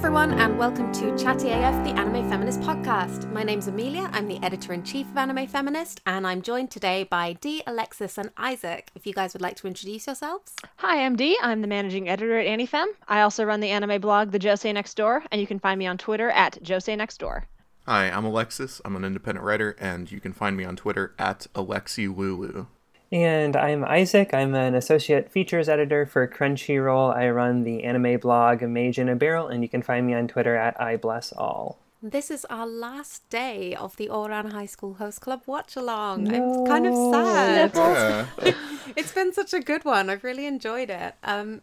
everyone, and welcome to Chatty AF, the Anime Feminist podcast. My name's Amelia, I'm the editor in chief of Anime Feminist, and I'm joined today by Dee, Alexis, and Isaac. If you guys would like to introduce yourselves. Hi, I'm Dee. I'm the managing editor at AniFem. I also run the anime blog, The Josei Next Door, and you can find me on Twitter at Josei Next Door. Hi, I'm Alexis. I'm an independent writer, and you can find me on Twitter at AlexiLulu. And I'm Isaac. I'm an associate features editor for Crunchyroll. I run the anime blog Mage in a Barrel, and you can find me on Twitter at iblessall. This is our last day of the Ouran High School Host Club watch along. I'm kind of sad. Yeah. it's been such a good one. I've really enjoyed it. Um,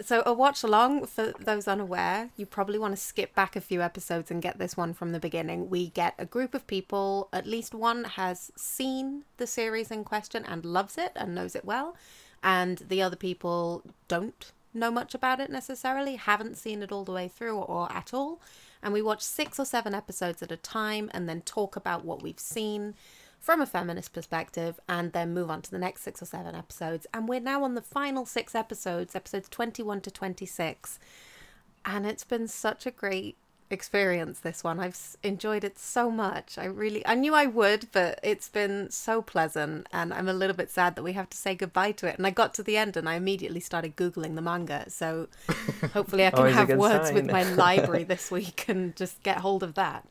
so a watch along for those unaware, you probably want to skip back a few episodes and get this one from the beginning. We get a group of people, at least one has seen the series in question and loves it and knows it well, and the other people don't know much about it necessarily, haven't seen it all the way through or at all. And we watch six or seven episodes at a time and then talk about what we've seen from a feminist perspective and then move on to the next six or seven episodes. And we're now on the final six episodes, episodes 21 to 26. And it's been such a great experience this one. I've enjoyed it so much. I really i knew i would but it's been so pleasant. And i'm a little bit sad that we have to say goodbye to it. And i got to the end and i immediately started googling the manga. So hopefully i can have words with my library this week and just get hold of that.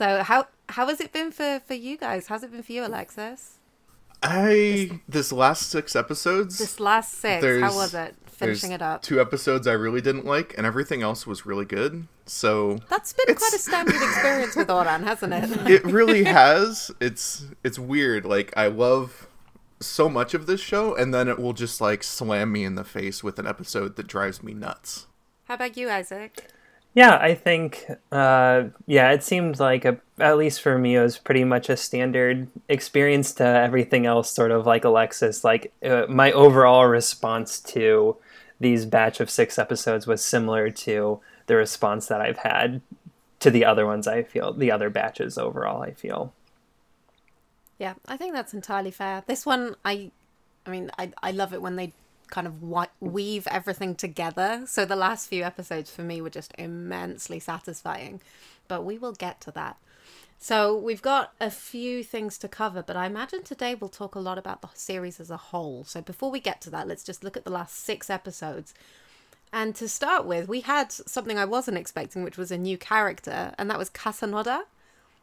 So how how has it been for for you guys how's it been for you alexis I this last six episodes. this last six how was it finishing it up Two episodes I really didn't like, and everything else was really good. So that's been quite a standard experience with Ouran, hasn't it it really has. It's it's weird. Like I love so much of this show, and then it will just like slam me in the face with an episode that drives me nuts. how about you isaac Yeah, I think, uh, yeah, it seemed like, a, at least for me, it was pretty much a standard experience to everything else, sort of like Alexis. Like, uh, my overall response to these batch of six episodes was similar to the response that I've had to the other ones, I feel, the other batches overall, I feel. Yeah, I think that's entirely fair. This one, I, I mean, I I love it when they kind of weave everything together. So the last few episodes for me were just immensely satisfying, but we will get to that. So we've got a few things to cover, but I imagine today we'll talk a lot about the series as a whole. So before we get to that, let's just look at the last six episodes. And to start with, we had something I wasn't expecting, which was a new character, and that was Kasanoda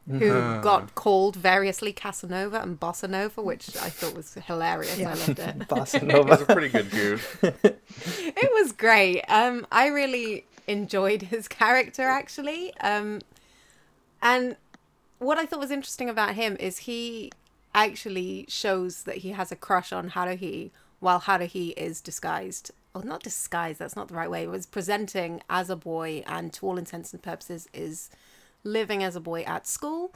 who got called variously Casanova and Bossa Nova, which I thought was hilarious. I loved it. Bossa It was a pretty good goof. it was great. Um, I really enjoyed his character actually. Um, and what I thought was interesting about him is he actually shows that he has a crush on Haruhi while Haruhi is disguised. Or not disguised, that's not the right way. It was presenting as a boy and to all intents and purposes is living as a boy at school.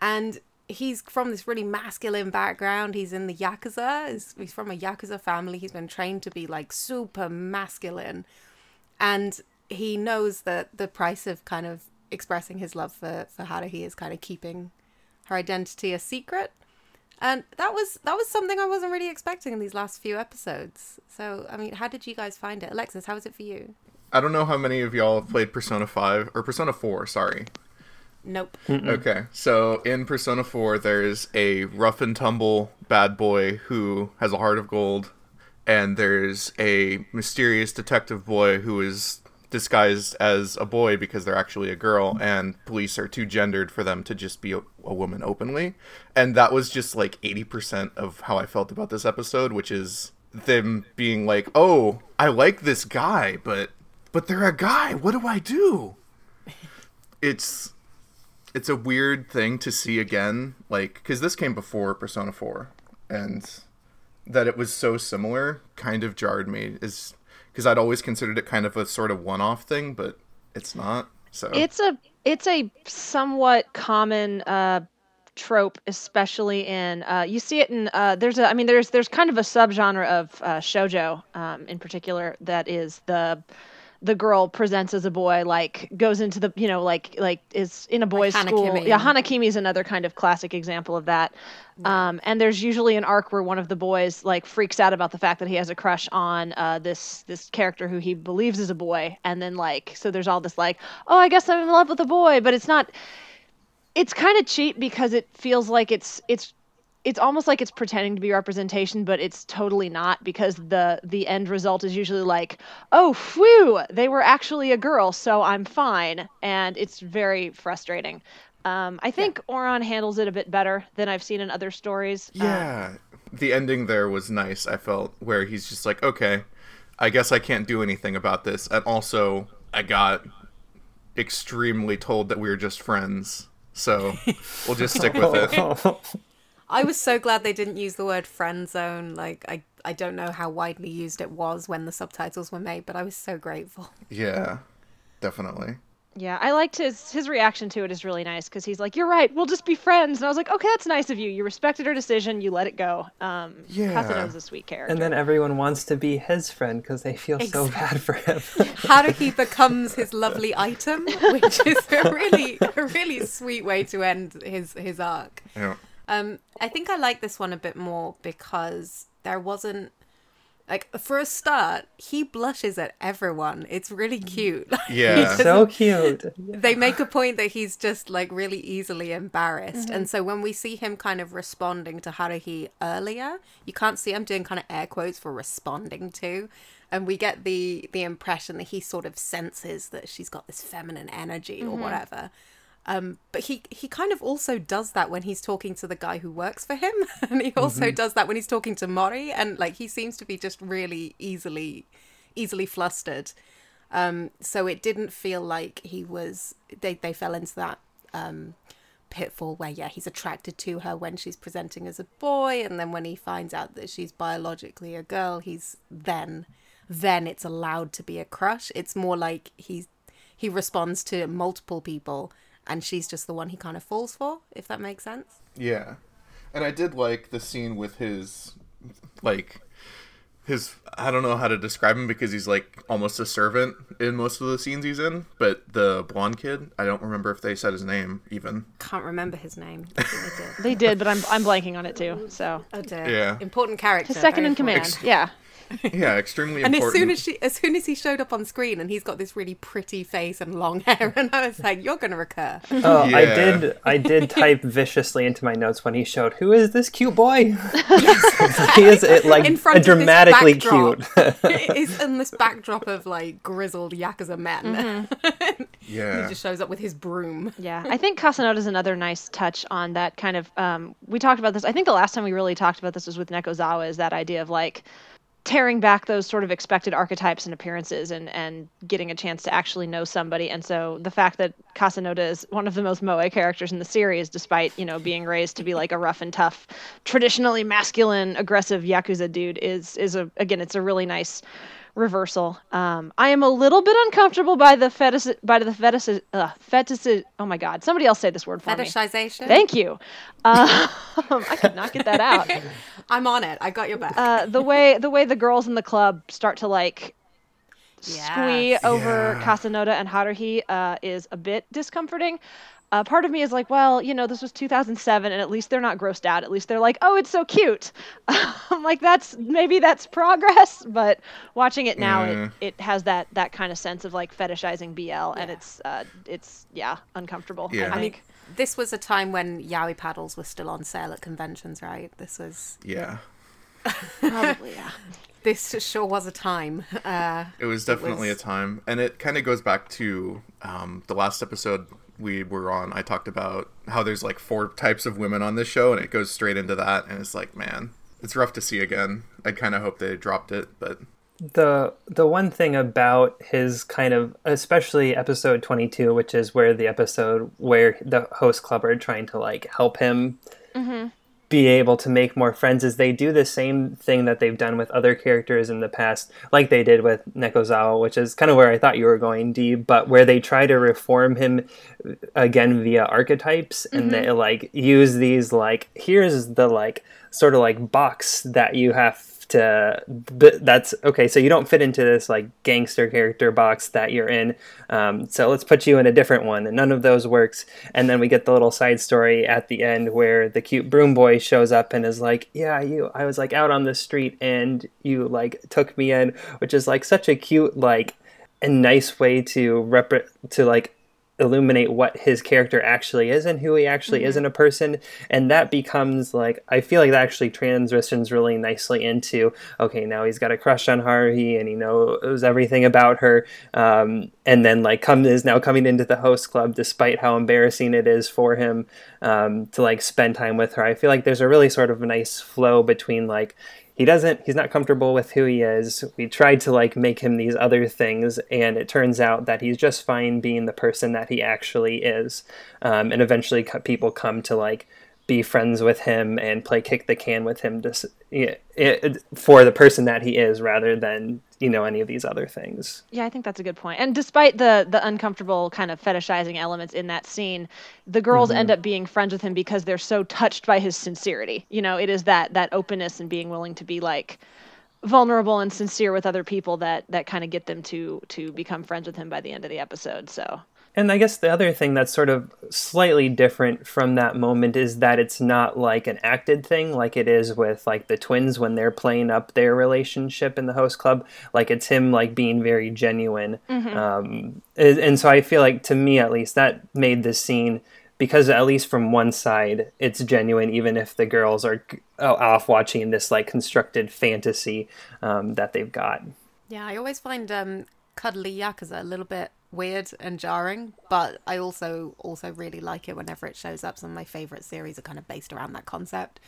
And he's from this really masculine background. He's in the Yakuza. He's, from a Yakuza family. He's been trained to be like super masculine. And he knows that the price of kind of expressing his love for, for Haruhi is kind of keeping her identity a secret. And that was that was something I wasn't really expecting in these last few episodes. So I mean, how did you guys find it? Alexis, how was it for you? I don't know how many of y'all have played Persona 5 or Persona 4, sorry. Nope. Okay, so in Persona 4, there's a rough and tumble bad boy who has a heart of gold, and there's a mysterious detective boy who is disguised as a boy because they're actually a girl, and police are too gendered for them to just be a, a woman openly. And that was just like 80% of how I felt about this episode, which is them being like, oh, I like this guy, but. But they're a guy. What do I do? It's it's a weird thing to see again like because this came before persona 4 and that it was so similar kind of jarred me is because i'd always considered it kind of a sort of one-off thing but it's not so. It's a it's a somewhat common uh, trope, especially in uh, you see it in uh, there's a I mean there's there's kind of a subgenre of uh, shojo um, in particular that is the the girl presents as a boy, like goes into the, you know, like like is in a boys' school. Hanakimi. Yeah, Hanakimi is another kind of classic example of that. Um, and there's usually an arc where one of the boys like freaks out about the fact that he has a crush on uh, this this character who he believes is a boy, and then like so there's all this like, oh, I guess I'm in love with a boy, but it's not. It's kind of cheap because it feels like it's it's it's almost like it's pretending to be representation, but it's totally not because the the end result is usually like, oh, phew, they were actually a girl, so I'm fine, and it's very frustrating. Um, I think Ouran handles it a bit better than I've seen in other stories. Uh, Yeah. the ending there was nice, I felt, where he's just like, okay, I guess I can't do anything about this. And also, I got extremely told that we were just friends. So we'll just stick with it. I was so glad they didn't use the word friend zone. Like I, I don't know how widely used it was when the subtitles were made, but I was so grateful. Yeah, definitely. Yeah, I liked his his reaction to it is really nice because he's like, "You're right, we'll just be friends," and I was like, "Okay, that's nice of you. You respected her decision. You let it go." Um, Yeah. Kasano's a sweet character. and then everyone wants to be his friend because they feel so bad for him. Haruhi becomes his lovely item, which is a really, a really sweet way to end his his arc. Yeah. Um, I think I like this one a bit more because there wasn't like for a start, he blushes at everyone. It's really cute. Yeah. so cute. they make a point that he's just like really easily embarrassed. Mm-hmm. And so when we see him kind of responding to Haruhi earlier, you can't see I'm doing kind of air quotes for responding to. And we get the the impression that he sort of senses that she's got this feminine energy or Mm-hmm. whatever. Um, but he he kind of also does that when he's talking to the guy who works for him, and he also does that when he's talking to Mori, and like he seems to be just really easily easily flustered. Um, so it didn't feel like he was they they fell into that um, pitfall where yeah he's attracted to her when she's presenting as a boy, and then when he finds out that she's biologically a girl, he's then then it's allowed to be a crush. It's more like he's he responds to multiple people, and she's just the one he kind of falls for, if that makes sense. Yeah. And I did like the scene with his like his I don't know how to describe him because he's like almost a servant in most of the scenes he's in, but the blonde kid, I don't remember if they said his name even. Can't remember his name. They did. they did, but I'm I'm blanking on it too. So Oh dear. Yeah. Important character. his second very in command. important. Yeah. Yeah, extremely And important. as soon as she, as soon as he showed up on screen, and he's got this really pretty face and long hair, and I was like, "You're gonna recur." Oh, I did. I did type viciously into my notes when he showed, "Who is this cute boy?" he is it, like in front a dramatically cute. of this backdrop. It's in this backdrop of like grizzled yakuza men. yeah. he just shows up with his broom. Yeah, I think Kasanoda is another nice touch on that kind of. Um, we talked about this. I think the last time we really talked about this was with Nekozawa. Is that idea of like tearing back those sort of expected archetypes and appearances, and and getting a chance to actually know somebody. And so the fact that Kasanoda is one of the most moe characters in the series, despite you know being raised to be like a rough and tough, traditionally masculine, aggressive yakuza dude, is is a again, it's a really nice reversal. Um, I am a little bit uncomfortable by the fetish, by the fetish, uh, fetish. Oh my god! Somebody else say this word for me. Fetishization. Thank you. Um, I could not get that out. I'm on it. I got your back. Uh, the way the way the girls in the club start to like squee over Yeah. Kasanoda and Haruhi uh, is a bit discomforting. Uh, part of me is like, well, you know, this was 2007, and at least they're not grossed out. At least they're like, oh, it's so cute. I'm like, that's maybe that's progress, but watching it now, Yeah. it, it has that that kind of sense of like fetishizing BL, and it's uh, it's yeah, uncomfortable. Yeah. I I think. this was a time when yaoi paddles were still on sale at conventions, right? This was yeah. Probably, yeah. this sure was a time. Uh, It was definitely was- a time, and it kind of goes back to um, the last episode we were on. I talked about how there's like four types of women on this show, and it goes straight into that. And it's like, man, it's rough to see again. I kind of hope they dropped it, but the the one thing about his kind of especially episode 22 which is where the episode where the host club are trying to like help him mm-hmm. Be able to make more friends is they do the same thing that they've done with other characters in the past like they did with Nekozawa which is kind of where I thought you were going Dee but where they try to reform him again via archetypes and mm-hmm. they like use these like here's the like sort of like box that you have to but that's okay so you don't fit into this like gangster character box that you're in. Um, so let's put you in a different one and none of those works. And then we get the little side story at the end where the cute broom boy shows up and is like yeah you i was like out on the street and you like took me in which is like such a cute like a nice way to rep to like illuminate what his character actually is and who he actually mm-hmm. is in a person. And that becomes like i feel like that actually transitions really nicely into okay now he's got a crush on haruhi and he knows everything about her. Um, and then like come is now coming into the host club despite how embarrassing it is for him um, to like spend time with her. I feel like there's a really sort of nice flow between like he doesn't he's not comfortable with who he is. We tried to like make him these other things and it turns out that he's just fine being the person that he actually is. Um, and eventually people come to like be friends with him and play kick the can with him it, it, for the person that he is rather than you know any of these other things yeah i think that's a good point. and despite the the uncomfortable kind of fetishizing elements in that scene the girls mm-hmm. end up being friends with him because they're so touched by his sincerity you know it is that that openness and being willing to be like vulnerable and sincere with other people that that kind of get them to to become friends with him by the end of the episode so and I guess the other thing that's sort of slightly different from that moment is that it's not like an acted thing like it is with like the twins when they're playing up their relationship in the host club. Like it's him like being very genuine. Mm-hmm. Um, and so I feel like to me at least that made this scene because at least from one side it's genuine even if the girls are off watching this like constructed fantasy um, that they've got. Yeah, I always find um, cuddly yakuza a little bit weird and jarring, but I also also really like it whenever it shows up. Some of my favorite series are kind of based around that concept.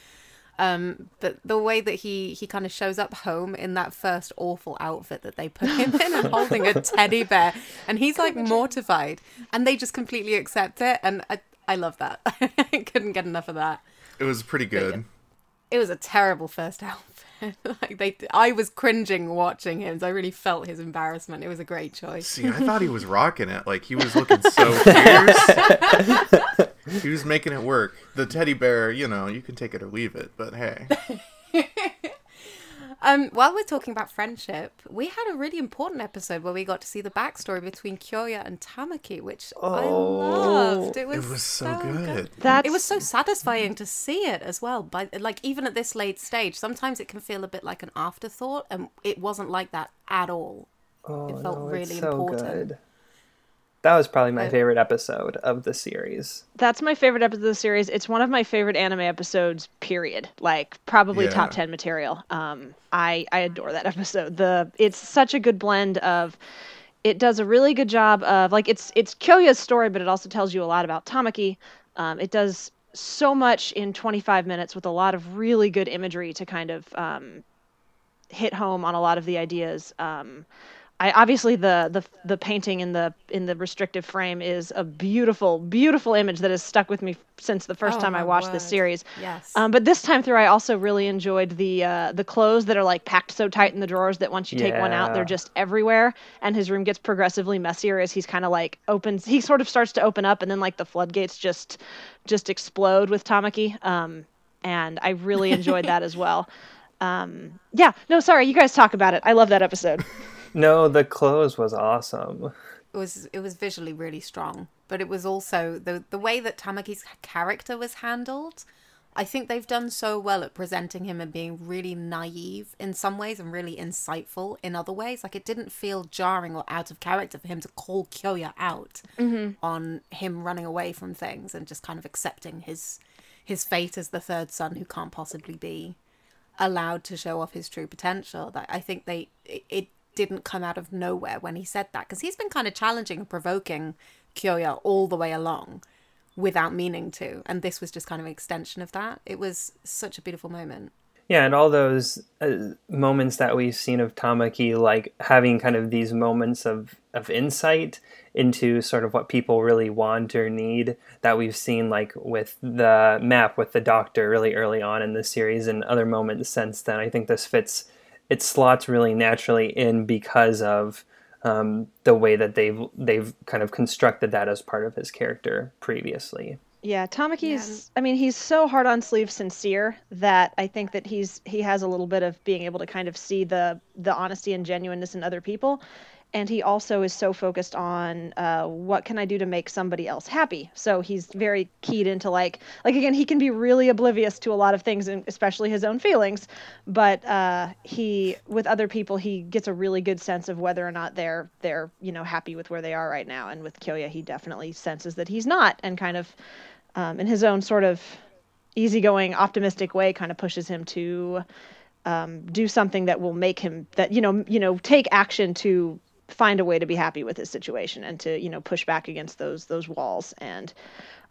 Um, but the way that he he kind of shows up home in that first awful outfit that they put him in and holding a teddy bear, and he's like mortified, and they just completely accept it, and I I love that. I couldn't get enough of that. It was pretty good. Yeah, it was a terrible first outfit. like they, I was cringing watching him. So I really felt his embarrassment. It was a great choice. See, I thought he was rocking it. Like he was looking so fierce. he was making it work. The teddy bear, you know, you can take it or leave it, but hey. Um, while we're talking about friendship, we had a really important episode where we got to see the backstory between Kyoya and Tamaki, which oh, I loved. It was, it was so, so good. good. It was so satisfying to see it as well. By like even at this late stage, sometimes it can feel a bit like an afterthought, and it wasn't like that at all. Oh, it felt no, really so important. Good. That was probably my favorite episode of the series. That's my favorite episode of the series. It's one of my favorite anime episodes. Period. Like probably yeah. top ten material. Um, I I adore that episode. The it's such a good blend of. It does a really good job of like it's it's Kyoya's story, but it also tells you a lot about Tamaki. Um, it does so much in 25 minutes with a lot of really good imagery to kind of um, hit home on a lot of the ideas. Um, I obviously the the the painting in the in the restrictive frame is a beautiful beautiful image that has stuck with me since the first oh, time I watched word. this series. Yes. Um, but this time through, I also really enjoyed the uh, the clothes that are like packed so tight in the drawers that once you yeah. take one out, they're just everywhere. And his room gets progressively messier as he's kind of like opens. He sort of starts to open up, and then like the floodgates just just explode with Tamaki. Um, and I really enjoyed that as well. Um, yeah. No, sorry. You guys talk about it. I love that episode. No, the clothes was awesome. It was it was visually really strong, but it was also the the way that Tamaki's character was handled. I think they've done so well at presenting him and being really naive in some ways and really insightful in other ways. Like it didn't feel jarring or out of character for him to call Kyoya out mm-hmm. on him running away from things and just kind of accepting his his fate as the third son who can't possibly be allowed to show off his true potential. That I think they it, it didn't come out of nowhere when he said that because he's been kind of challenging and provoking Kyoya all the way along without meaning to and this was just kind of an extension of that. It was such a beautiful moment. Yeah and all those uh, moments that we've seen of tamaki like having kind of these moments of of insight into sort of what people really want or need that we've seen like with the map with the doctor really early on in the series and other moments since then i think this fits it slots really naturally in because of um, the way that they've they've kind of constructed that as part of his character previously. Yeah, Tamaki's. I mean, he's so hard on sleeve sincere that I think that he's he has a little bit of being able to kind of see the the honesty and genuineness in other people, and he also is so focused on uh, what can I do to make somebody else happy. So he's very keyed into like like again he can be really oblivious to a lot of things, and especially his own feelings, but uh, he with other people he gets a really good sense of whether or not they're they're you know happy with where they are right now. And with Kyoya, he definitely senses that he's not, and kind of um, in his own sort of easygoing, optimistic way, kind of pushes him to um, do something that will make him that you know you know take action to find a way to be happy with his situation and to you know push back against those those walls. And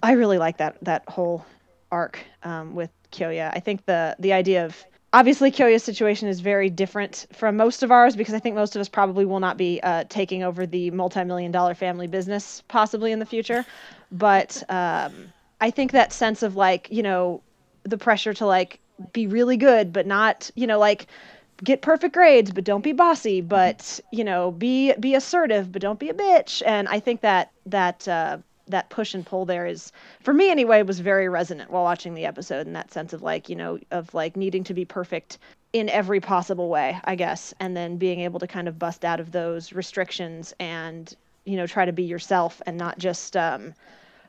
I really like that that whole arc um, with Kyoya. I think the the idea of obviously Kyoya's situation is very different from most of ours because I think most of us probably will not be uh, taking over the multi-million dollar family business possibly in the future. But um, I think that sense of like you know the pressure to like be really good but not you know like get perfect grades but don't be bossy but you know be be assertive but don't be a bitch. And i think that that uh, that push and pull there is for me anyway was very resonant while watching the episode in that sense of like you know of like needing to be perfect in every possible way i guess and then being able to kind of bust out of those restrictions and you know try to be yourself and not just um,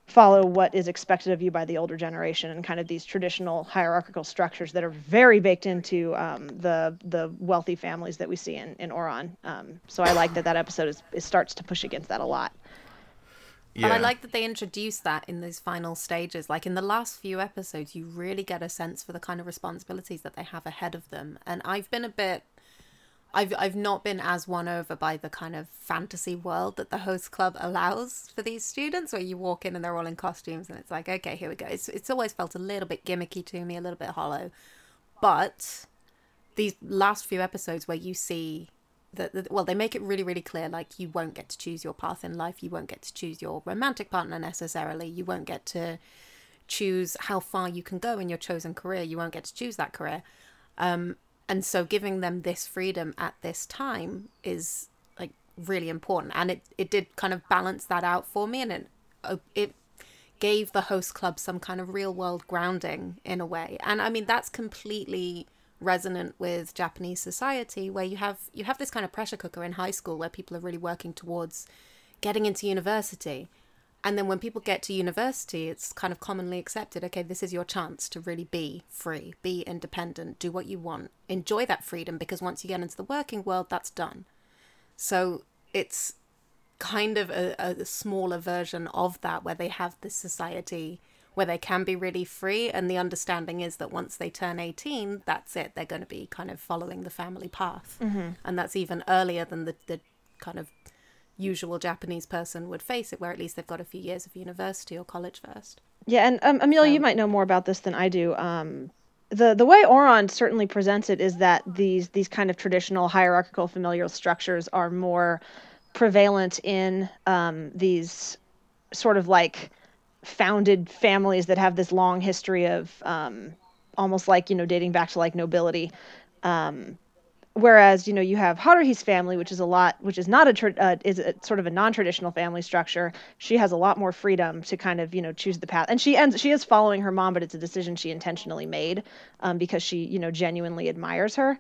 follow what is expected of you by the older generation and kind of these traditional hierarchical structures that are very baked into um, the the wealthy families that we see in in Ouran. Um, so I like that that episode is it starts to push against that a lot. Yeah. But I like that they introduced that in those final stages. Like in the last few episodes, you really get a sense for the kind of responsibilities that they have ahead of them. And I've been a bit I've I've not been as won over by the kind of fantasy world that the host club allows for these students, where you walk in and they're all in costumes, and it's like, okay, here we go. It's it's always felt a little bit gimmicky to me, a little bit hollow, but these last few episodes where you see that, well, they make it really really clear, like you won't get to choose your path in life, you won't get to choose your romantic partner necessarily, you won't get to choose how far you can go in your chosen career, you won't get to choose that career. Um, and so giving them this freedom at this time is like really important. And it it did kind of balance that out for me and it uh, it gave the host club some kind of real world grounding in a way. And i mean that's completely resonant with japanese society where you have you have this kind of pressure cooker in high school where people are really working towards getting into university and then when people get to university, it's kind of commonly accepted okay, this is your chance to really be free, be independent, do what you want, enjoy that freedom because once you get into the working world, that's done. So it's kind of a, a smaller version of that where they have this society where they can be really free and the understanding is that once they turn 18 that's it they're going to be kind of following the family path mm-hmm. and that's even earlier than the, the kind of usual Japanese person would face it, where at least they've got a few years of university or college first. Yeah, and um, Emil, so. you might know more about this than I do. Um, the the way Ouran certainly presents it is that these these kind of traditional hierarchical familial structures are more prevalent in um, these sort of like founded families that have this long history of um, almost like you know dating back to like nobility um, whereas you know you have Haruhi's family, which is a lot, which is not a tra- uh, is a, sort of a non-traditional family structure. She has a lot more freedom to kind of you know choose the path, and she ends she is following her mom, but it's a decision she intentionally made um, because she you know genuinely admires her.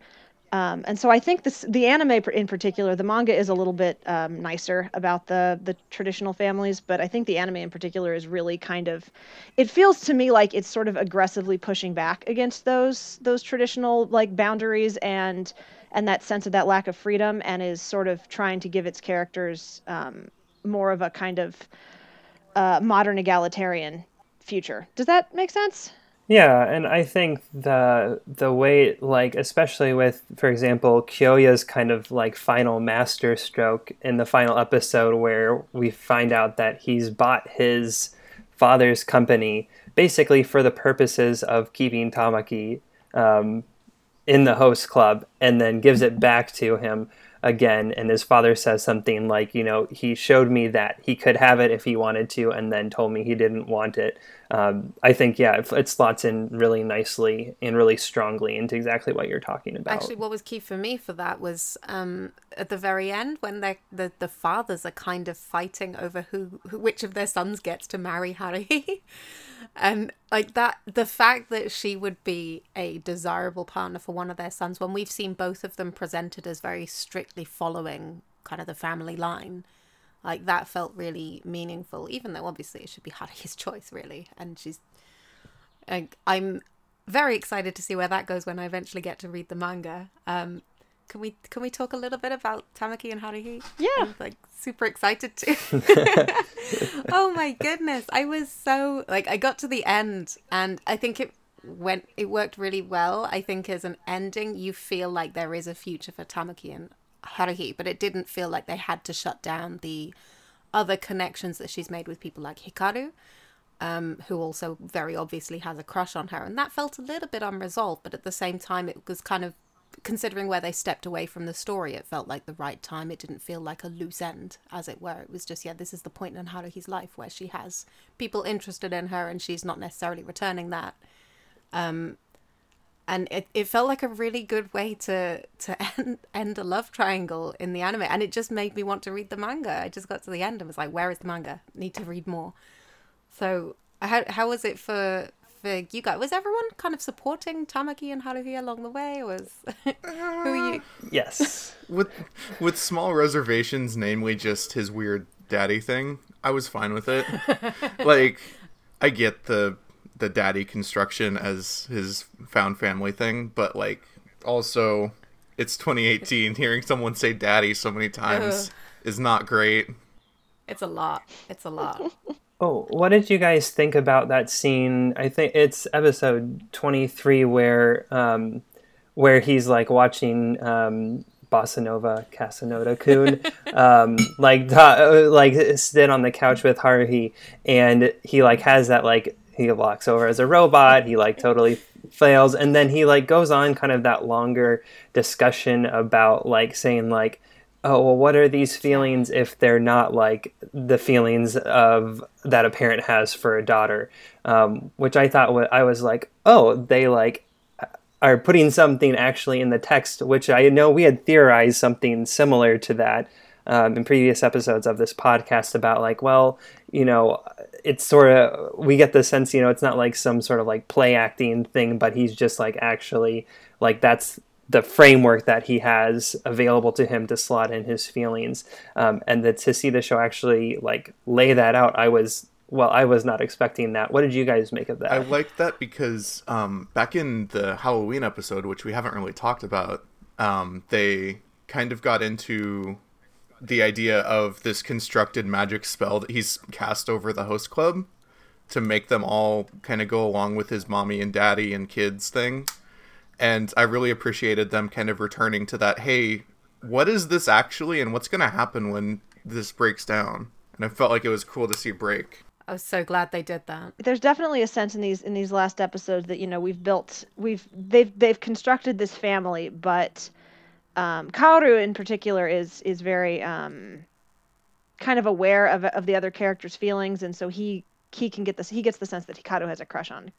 Um, and so I think this the anime in particular, the manga is a little bit um, nicer about the the traditional families, but I think the anime in particular is really kind of, it feels to me like it's sort of aggressively pushing back against those those traditional like boundaries and and that sense of that lack of freedom and is sort of trying to give its characters um, more of a kind of uh, modern egalitarian future. Does that make sense? Yeah, and I think the the way like especially with for example Kyoya's kind of like final master stroke in the final episode where we find out that he's bought his father's company basically for the purposes of keeping Tamaki um, in the host club and then gives it back to him again. And his father says something like you know he showed me that he could have it if he wanted to and then told me he didn't want it. Um, i think yeah it, it, slots in really nicely and really strongly into exactly what you're talking about. Actually what was key for me for that was um, at the very end when the, the fathers are kind of fighting over who, who which of their sons gets to marry harry. And like that the fact that she would be a desirable partner for one of their sons when we've seen both of them presented as very strictly following kind of the family line like that felt really meaningful even though obviously it should be Haruhi's choice really. And she's like, i'm very excited to see where that goes when i eventually get to read the manga. Um can we can we talk a little bit about Tamaki and Haruhi? Yeah. I'm like super excited to. oh my goodness. I was so like I got to the end and I think it went it worked really well. I think as an ending you feel like there is a future for Tamaki and Haruhi, but it didn't feel like they had to shut down the other connections that she's made with people like Hikaru. Um, who also very obviously has a crush on her, and that felt a little bit unresolved. But at the same time, it was kind of considering where they stepped away from the story, it felt like the right time. It didn't feel like a loose end, as it were. It was just, yeah, this is the point in Haruhi's life where she has people interested in her and she's not necessarily returning that. Um, and it, it felt like a really good way to to end, end a love triangle in the anime and it just made me want to read the manga i just got to the end and was like where is the manga need to read more so how, how was it for for you guys was everyone kind of supporting tamaki and haruhi along the way or was who are you uh, Yes. with with small reservations, namely just his weird daddy thing, I was fine with it. like, I get the the daddy construction as his found family thing, but like also it's 2018. Hearing someone say daddy so many times Ugh. is not great. it's a lot it's a lot Oh, what did you guys think about that scene? I think it's episode 23 where um where he's like watching um Bossa Nova Casanova Kun um like ta- like sit on the couch with Haruhi and he like has that like he walks over as a robot, he like totally fails and then he like goes on kind of that longer discussion about like saying like oh well what are these feelings if they're not like the feelings of that a parent has for a daughter? Um, which i thought i was like oh they like are putting something actually in the text which i know we had theorized something similar to that um, in previous episodes of this podcast about like well you know it's sort of we get the sense you know it's not like some sort of like play acting thing but he's just like actually like that's the framework that he has available to him to slot in his feelings. Um, and that to see the show actually like lay that out i was well i was not expecting that. What did you guys make of that? I liked that because um, back in the Halloween episode, which we haven't really talked about, um, they kind of got into the idea of this constructed magic spell that he's cast over the host club to make them all kind of go along with his mommy and daddy and kids thing. And I really appreciated them kind of returning to that hey, what is this actually and what's going to happen when this breaks down? And I felt like it was cool to see break. i was so glad they did that there's definitely a sense in these in these last episodes that you know we've built we've they've they've constructed this family but um kaoru in particular is is very um kind of aware of of the other characters feelings and so he he can get this he gets the sense that hikaru has a crush on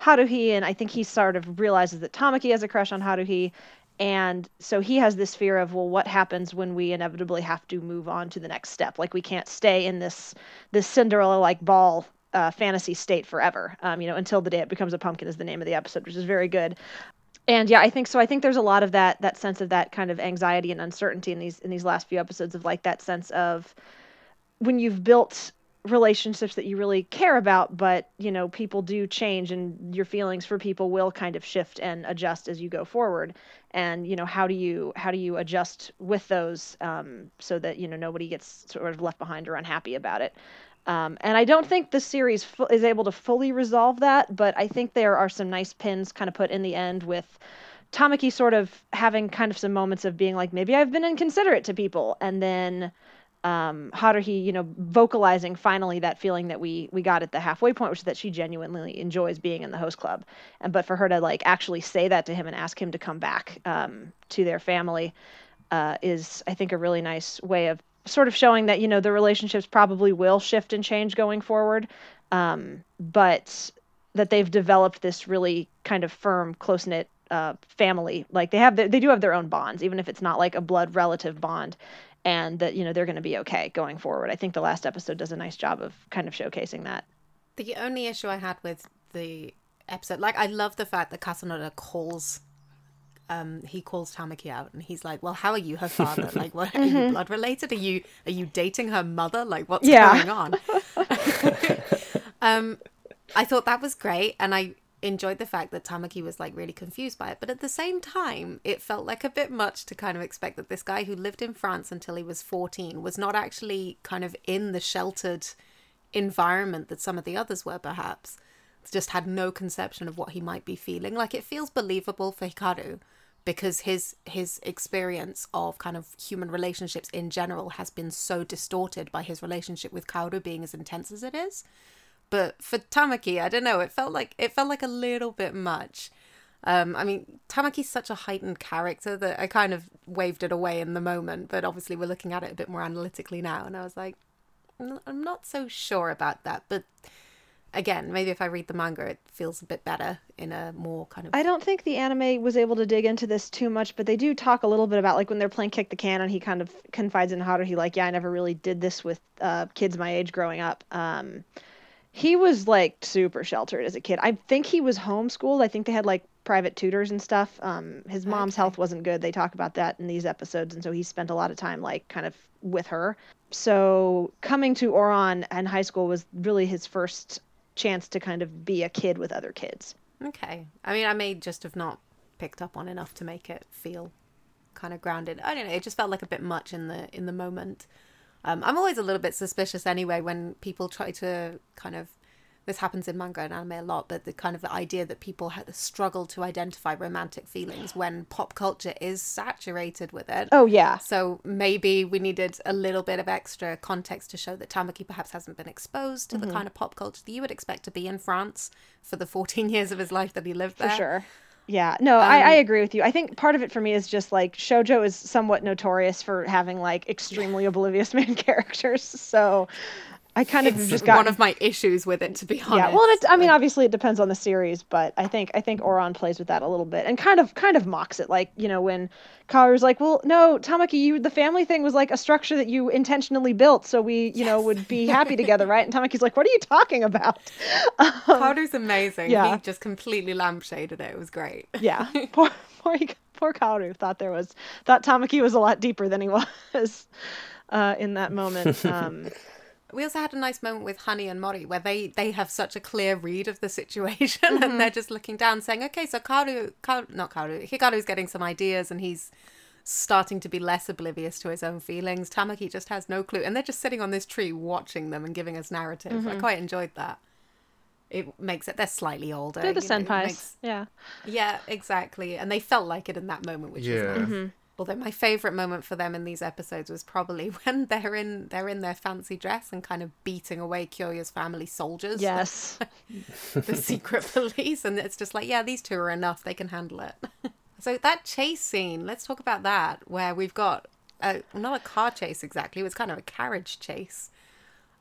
haruhi and i think he sort of realizes that tamaki has a crush on haruhi and so he has this fear of well what happens when we inevitably have to move on to the next step? Like we can't stay in this this cinderella like ball uh, fantasy state forever um, you know until the day it becomes a pumpkin is the name of the episode which is very good. And yeah i think so i think there's a lot of that that sense of that kind of anxiety and uncertainty in these in these last few episodes of like that sense of when you've built relationships that you really care about but you know people do change and your feelings for people will kind of shift and adjust as you go forward. And you know how do you how do you adjust with those um, so that you know nobody gets sort of left behind or unhappy about it? Um, and i don't think the series fu- is able to fully resolve that but i think there are some nice pins kind of put in the end with tamaki sort of having kind of some moments of being like maybe i've been inconsiderate to people and then um, Haruhi, you know, vocalizing finally that feeling that we we got at the halfway point, which is that she genuinely enjoys being in the host club, and but for her to like actually say that to him and ask him to come back um, to their family uh, is, I think, a really nice way of sort of showing that you know the relationships probably will shift and change going forward, um, but that they've developed this really kind of firm, close knit uh, family. Like they have, their, they do have their own bonds, even if it's not like a blood relative bond and that you know they're going to be okay going forward. I think the last episode does a nice job of kind of showcasing that. The only issue I had with the episode, like, I love the fact that Casanova calls, um, he calls Tamaki out, and he's like, "Well, how are you, her father? Like, what are you blood related? Are you are you dating her mother? Like, what's Yeah. going on?" um, I thought that was great, and I enjoyed the fact that Tamaki was like really confused by it. But at the same time, it felt like a bit much to kind of expect that this guy who lived in France until he was 14 was not actually kind of in the sheltered environment that some of the others were, perhaps. Just had no conception of what he might be feeling. Like it feels believable for Hikaru because his his experience of kind of human relationships in general has been so distorted by his relationship with Kaoru being as intense as it is but for Tamaki, I don't know. It felt like it felt like a little bit much. Um, I mean, Tamaki's such a heightened character that I kind of waved it away in the moment. But obviously, we're looking at it a bit more analytically now, and I was like, "Mm, I'm not so sure about that. But again, maybe if I read the manga, it feels a bit better in a more kind of. I don't think the anime was able to dig into this too much, but they do talk a little bit about like when they're playing kick the can and he kind of confides in Haruhi like, yeah, I never really did this with uh, kids my age growing up. Um, he was like super sheltered as a kid. I think he was homeschooled. I think they had like private tutors and stuff. Um, his mom's Okay. health wasn't good. They talk about that in these episodes, and so he spent a lot of time like kind of with her. So coming to Ouran and high school was really his first chance to kind of be a kid with other kids. Okay. I mean, I may just have not picked up on enough to make it feel kind of grounded. I don't know. It just felt like a bit much in the in the moment. Um, I'm always a little bit suspicious anyway when people try to kind of. This happens in manga and anime a lot, but the kind of the idea that people struggle to identify romantic feelings when pop culture is saturated with it. Oh yeah. So maybe we needed a little bit of extra context to show that Tamaki perhaps hasn't been exposed to Mm-hmm. the kind of pop culture that you would expect to be in France for the 14 years of his life that he lived For there. sure. Yeah, no, I, I Um, agree with you. I think part of it for me is just like shojo is somewhat notorious for having like extremely oblivious main characters. So I kind of just got one of my issues with it, to be honest. yeah. Well, it, I mean, obviously it depends on the series, but I think I think Ouran plays with that a little bit and kind of kind of mocks it. Like you know when Kaoru's like, well, no, Tamaki, you the family thing was like a structure that you intentionally built, so we you know would be happy together, right? And Tamaki's like, what are you talking about? Um, Kaoru's amazing. yeah. He just completely lampshaded it. It was great. yeah poor poor poor Kaoru thought there was thought Tamaki was a lot deeper than he was uh, in that moment. Um, We also had a nice moment with Honey and Mori where they they have such a clear read of the situation Mm-hmm. and they're just looking down saying, okay, so Karu, Kaoru not Kaoru, Hikaru's getting some ideas and he's starting to be less oblivious to his own feelings. Tamaki just has no clue. And they're just sitting on this tree watching them and giving us narrative. Mm-hmm. I quite enjoyed that. It makes it, they're slightly older. they're the you know, senpais. makes- Yeah. yeah, exactly. And they felt like it in that moment, which Yeah. was nice. Mm-hmm. Although my favorite moment for them in these episodes was probably when they're in they're in their fancy dress and kind of beating away Kyoya's family soldiers. Yes. the secret police, and it's just like, yeah, these two are enough. They can handle it. so that chase scene, let's talk about that, where we've got a, not a car chase exactly. It was kind of a carriage chase.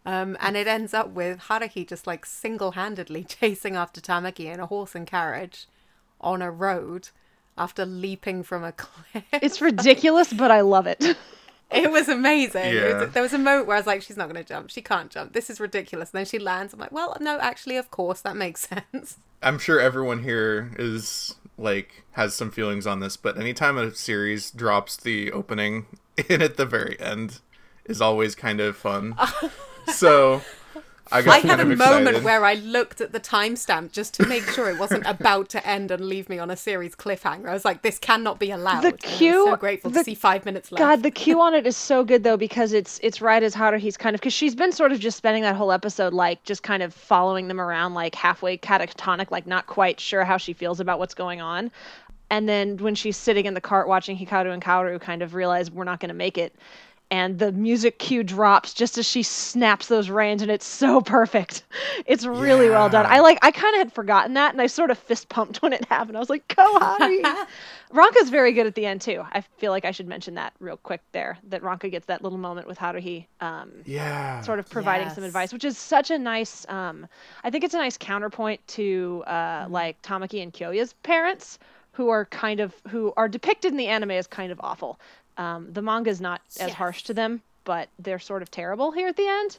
Um, and it ends up with Haruhi just like single handedly chasing after Tamaki in a horse and carriage on a road after leaping from a cliff. It's ridiculous, but I love it. It was amazing. It was- there was a moment where I was like, she's not going to jump. She can't jump. This is ridiculous. And then she lands. I'm like, well, no, actually, of course, that makes sense. I'm sure everyone here is like has some feelings on this, but anytime a series drops the opening in at the very end is always kind of fun. so I got I had a moment excited. where I looked at the timestamp just to make sure it wasn't about to end and leave me on a series cliffhanger. I was like, this cannot be allowed. The And I was cue- so grateful the- to see five minutes left. God, the cue on it is so good though because it's it's right as Haruhi's kind of because she's been sort of just spending that whole episode like just kind of following them around like halfway catatonic, like not quite sure how she feels about what's going on. And then when she's sitting in the cart watching Hikaru and Kaoru kind of realize we're not going to make it, and the music cue drops just as she snaps those reins, and it's so perfect. It's really well done. I like. I kind of had forgotten that, and I sort of fist pumped when it happened. I was like, "Go Haruhi!" Ranka's very good at the end too. I feel like I should mention that real quick there. That Ranka gets that little moment with Haruhi, um, Yeah. sort of providing some advice, which is such a nice. Um, I think it's a nice counterpoint to uh, Mm-hmm. like Tamaki and Kyoya's parents, who are kind of who are depicted in the anime as kind of awful. Um, the manga is not as harsh to them, but they're sort of terrible here at the end.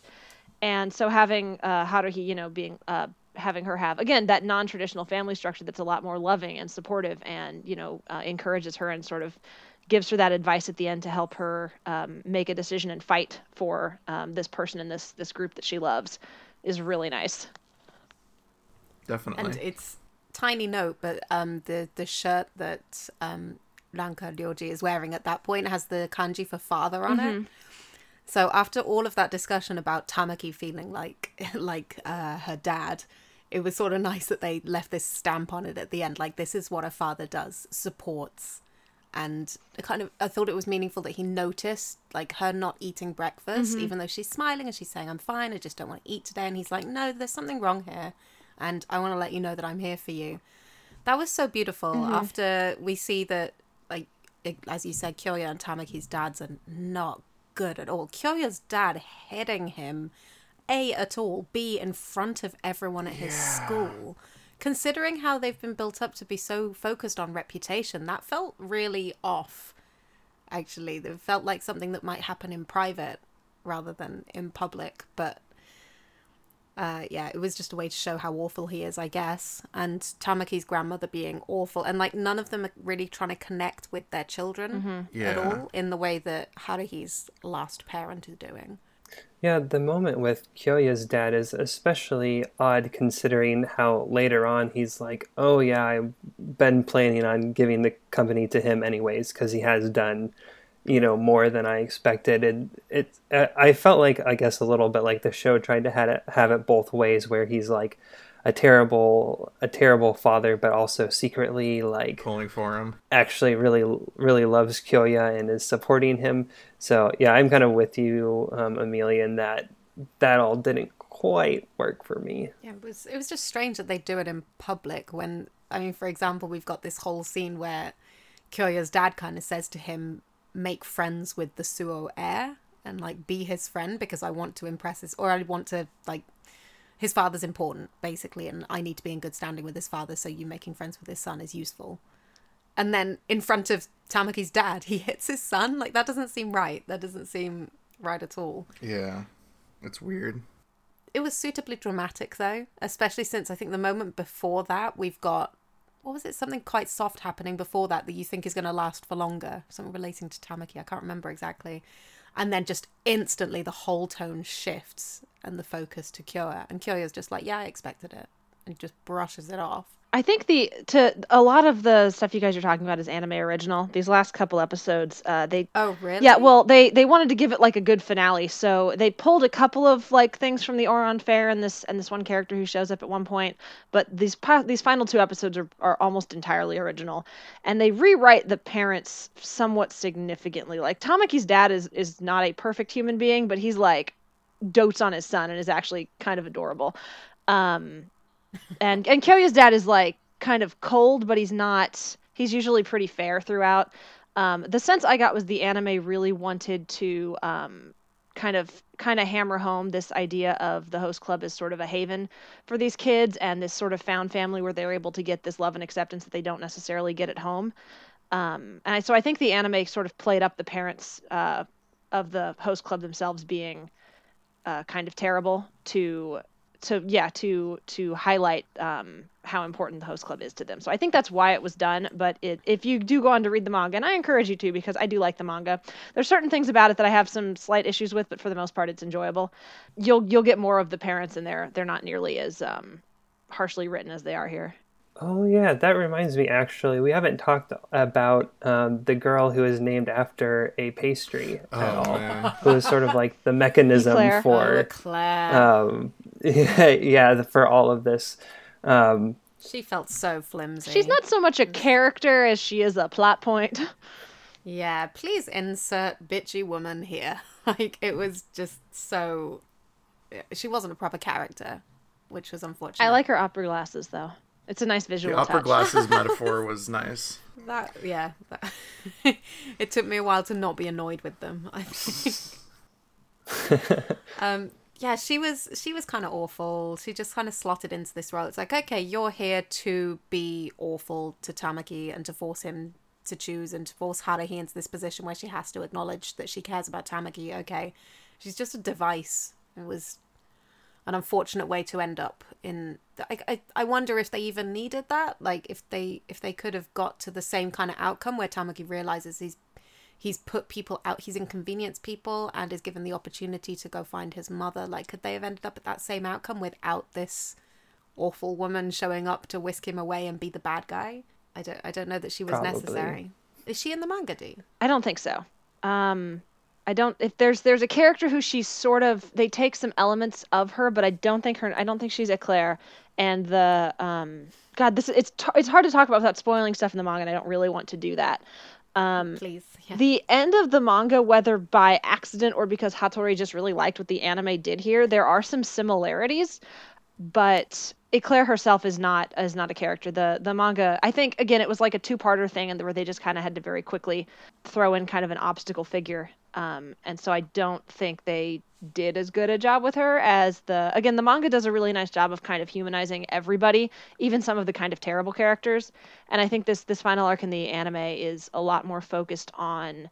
and so having uh, Haruhi, you know, being uh, having her have again that non-traditional family structure that's a lot more loving and supportive, and you know, uh, encourages her and sort of gives her that advice at the end to help her um, make a decision and fight for um, this person in this this group that she loves is really nice. Definitely. And it's tiny note, but um, the the shirt that um, Ranka Ryoji is wearing at that point has the kanji for father on it. Mm-hmm. So after all of that discussion about Tamaki feeling like like uh, her dad, it was sort of nice that they left this stamp on it at the end, like this is what a father does, supports. And kind of, I thought it was meaningful that he noticed like her not eating breakfast, mm-hmm. even though she's smiling and she's saying, "I'm fine, I just don't want to eat today." And he's like, "No, there's something wrong here, and I want to let you know that I'm here for you." That was so beautiful. Mm-hmm. After we see that, as you said, Kyoya and Tamaki's dads are not good at all. Kyoya's dad hitting him, A, at all, B, in front of everyone at his school. Considering how they've been built up to be so focused on reputation, that felt really off, actually. It felt like something that might happen in private rather than in public. But uh, yeah, it was just a way to show how awful he is, I guess. And Tamaki's grandmother being awful. And like none of them are really trying to connect with their children at Yeah. all in the way that Haruhi's last parent is doing. Yeah, the moment with Kyoya's dad is especially odd considering how later on he's like, "Oh yeah, I've been planning on giving the company to him anyways because he has done, you know, more than I expected." And it, uh, I felt like I guess a little bit like the show tried to have it have it both ways, where he's like a terrible a terrible father, but also secretly like Pulling for him. actually really really loves Kyoya and is supporting him. So yeah, I'm kind of with you, um, Amelia, in that that all didn't quite work for me. Yeah, it was it was just strange that they do it in public when I mean, for example, we've got this whole scene where Kyoya's dad kind of says to him, "Make friends with the Suo heir and like be his friend because I want to impress his or I want to like his father's important basically and I need to be in good standing with his father so you making friends with his son is useful." And then in front of Tamaki's dad, he hits his son. Like that doesn't seem right. That doesn't seem right at all. Yeah. It's weird. It was suitably dramatic though, especially since I think the moment before that we've got what was it? Something quite soft happening before that that you think is going to last for longer. Something relating to Tamaki. I can't remember exactly. And then just instantly the whole tone shifts and the focus to Kyoya. And Kyoya's just like, yeah, I expected it. And just brushes it off. I think the to a lot of the stuff you guys are talking about is anime original. These last couple episodes, uh, they Oh, really? yeah, well they they wanted to give it like a good finale, so they pulled a couple of like things from the Ouran Fair and this and this one character who shows up at one point, but these these final two episodes are are almost entirely original, and they rewrite the parents somewhat significantly. Like Tamaki's dad is is not a perfect human being, but he's like dotes on his son and is actually kind of adorable. Um, and and Kyoya's dad is like kind of cold, but he's not. He's usually pretty fair throughout. Um, the sense I got was the anime really wanted to um, kind of kind of hammer home this idea of the host club as sort of a haven for these kids and this sort of found family where they're able to get this love and acceptance that they don't necessarily get at home. Um, and I, so I think the anime sort of played up the parents uh, of the host club themselves being uh, kind of terrible to to yeah to to highlight um, how important the host club is to them. So I think that's why it was done. But it, if you do go on to read the manga, and I encourage you to because I do like the manga, there's certain things about it that I have some slight issues with, but for the most part, it's enjoyable. You'll you'll get more of the parents in there. They're not nearly as um, harshly written as they are here. Oh yeah, that reminds me. Actually, we haven't talked about um, the girl who is named after a pastry at Oh, all. man. Who is sort of like the mechanism Eclair. Oh, for Claire. um, yeah, yeah, for all of this. Um, she felt so flimsy. She's not so much a character as she is a plot point. Yeah, please insert bitchy woman here. Like it was just so. She wasn't a proper character, which was unfortunate. I like her opera glasses though. It's a nice visual. The visual opera touch. glasses metaphor was nice. that. Yeah, that, it took me a while to not be annoyed with them. I think. um. Yeah, she was. She was kind of awful. She just kind of slotted into this role. It's like, okay, you're here to be awful to Tamaki and to force him to choose and to force Haruhi into this position where she has to acknowledge that she cares about Tamaki. Okay, she's just a device. It was an unfortunate way to end up in I, I, I wonder if they even needed that like if they if they could have got to the same kind of outcome where Tamaki realizes he's he's put people out he's inconvenienced people and is given the opportunity to go find his mother like could they have ended up at that same outcome without this awful woman showing up to whisk him away and be the bad guy i don't i don't know that she was Probably. necessary is she in the manga do I don't think so. Um, I don't. If there's there's a character who she's sort of they take some elements of her, but I don't think her. I don't think she's Eclair. And the um, God, this it's it's hard to talk about without spoiling stuff in the manga, and I don't really want to do that. Um, please yeah. the end of the manga, whether by accident or because Hatori just really liked what the anime did here, there are some similarities, but Eclair herself is not is not a character. The the manga, I think, again, it was like a two parter thing, and where they just kind of had to very quickly throw in kind of an obstacle figure, um, and so I don't think they did as good a job with her as the again the manga does a really nice job of kind of humanizing everybody even some of the kind of terrible characters. And i think this this final arc in the anime is a lot more focused on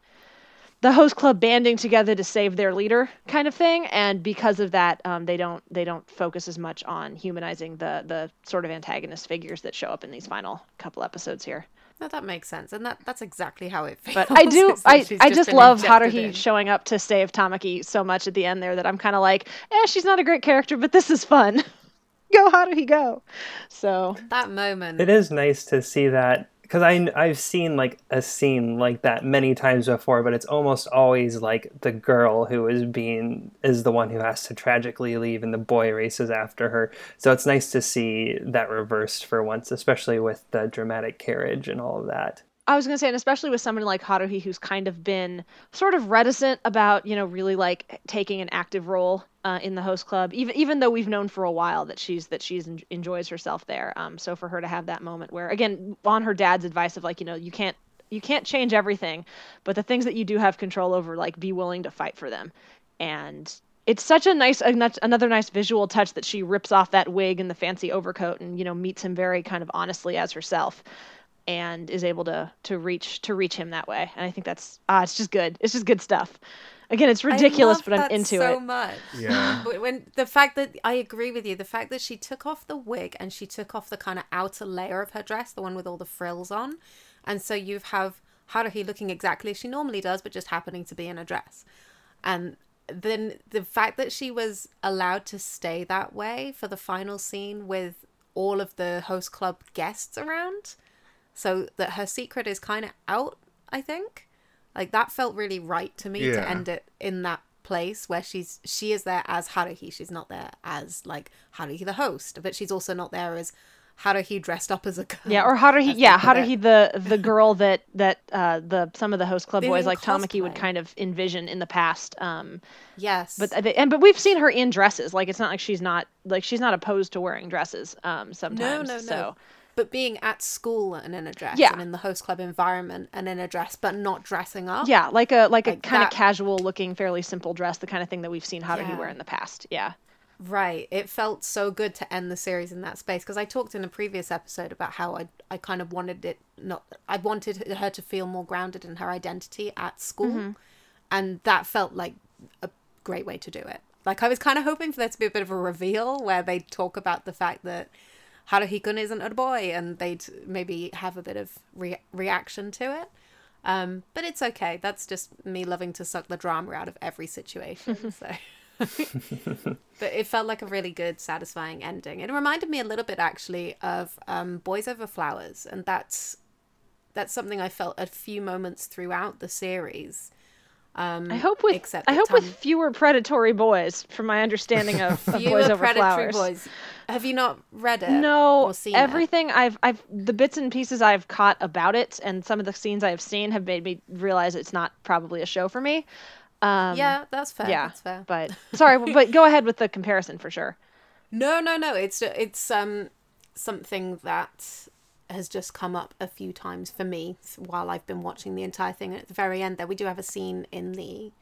the host club banding together to save their leader kind of thing. And because of that um, they don't they don't focus as much on humanizing the the sort of antagonist figures that show up in these final couple episodes here no that makes sense and that that's exactly how it feels but I do, I, she's I just love injected Haruhi in. showing up to save Tamaki so much at the end there that I'm kind of like, eh, she's not a great character, but this is fun. go Haruhi, go. So that moment It is nice to see that because I I've seen like a scene like that many times before, but it's almost always like the girl who is being is the one who has to tragically leave, and the boy races after her. So it's nice to see that reversed for once, especially with the dramatic carriage and all of that. I was going to say, and especially with someone like Haruhi, who's kind of been sort of reticent about, you know, really like taking an active role uh, in the host club, even even though we've known for a while that she's that she's en- enjoys herself there. Um, so for her to have that moment where, again, on her dad's advice of like, you know, you can't you can't change everything, but the things that you do have control over, like, be willing to fight for them, and it's such a nice another nice visual touch that she rips off that wig and the fancy overcoat and you know meets him very kind of honestly as herself and is able to to reach to reach him that way. And I think that's ah, it's just good. It's just good stuff. Again, it's ridiculous, I love but I'm that into so it. much. Yeah. But when the fact that I agree with you, the fact that she took off the wig and she took off the kind of outer layer of her dress, the one with all the frills on, and so you have Haruhi looking exactly as she normally does, but just happening to be in a dress, and then the fact that she was allowed to stay that way for the final scene with all of the host club guests around so that her secret is kind of out i think like that felt really right to me to end it in that place where she's she is there as haruhi she's not there as like haruhi the host but she's also not there as haruhi dressed up as a girl Yeah, or Haruhi, as they yeah, put it. Haruhi, the the girl that that uh, the some of the host club In boys like Tamaki would kind of envision in the past. Um, yes but they, and but we've seen her in dresses. Like it's not like she's not like she's not opposed to wearing dresses. Um, no sometimes. no no So but being at school and in a dress Yeah. and in the host club environment and in a dress but not dressing up yeah, like a like a kind that- of casual looking, fairly simple dress, the kind of thing that we've seen Haruhi Yeah. wear in the past. Yeah. Right. It felt so good to end the series in that space because I talked in a previous episode about how I I kind of wanted it not I wanted her to feel more grounded in her identity at school mm-hmm. and that felt like a great way to do it. Like I was kind of hoping for there to be a bit of a reveal where they talk about the fact that Haruhi-kun isn't a boy and they'd maybe have a bit of re- reaction to it. Um, but it's okay. That's just me loving to suck the drama out of every situation. so but it felt like a really good satisfying ending it reminded me a little bit actually of um, boys over flowers and that's that's something i felt a few moments throughout the series um, I hope with I hope with fewer predatory boys, from my understanding of, of fewer Boys Over predatory Flowers. boys have you not read it No, or seen it? everything I've I've the bits and pieces I've caught about it, and some of the scenes I've seen have made me realize it's not probably a show for me. Um, yeah that's fair yeah, that's fair but sorry, but go ahead with the comparison for sure. No, no, no. It's it's um something that has just come up a few times for me while I've been watching the entire thing. And at the very end, there we do have a scene in the.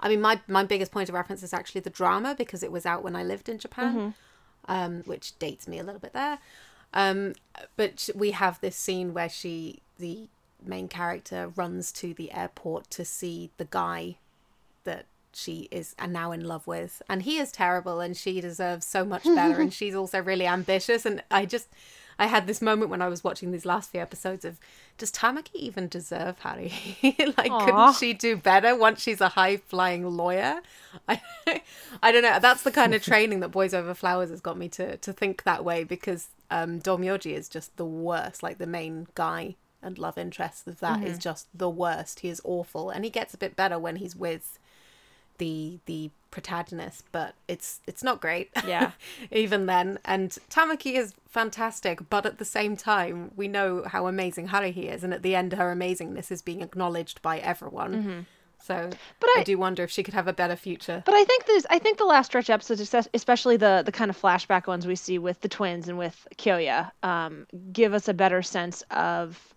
I mean, my my biggest point of reference is actually the drama because it was out when I lived in Japan, um, which dates me a little bit there. Um, but we have this scene where she, the main character, runs to the airport to see the guy that she is now in love with. And he is terrible and she deserves so much better. and she's also really ambitious. And I just, I had this moment when I was watching these last few episodes of, does Tamaki even deserve Harry? like, Aw. couldn't she do better once she's a high flying lawyer? I, I don't know. That's the kind of training that Boys Over Flowers has got me to, to think that way because um, Domyoji is just the worst. Like, the main guy and love interest of that is just the worst. He is awful. And he gets a bit better when he's with the the protagonist, but it's it's not great. Yeah. Even then. And Tamaki is fantastic, but at the same time, we know how amazing Haruhi is, and at the end her amazingness is being acknowledged by everyone. So But I, I- do wonder if she could have a better future. But I think this, I think the last stretch episodes, especially the the kind of flashback ones we see with the twins and with Kyoya, um, give us a better sense of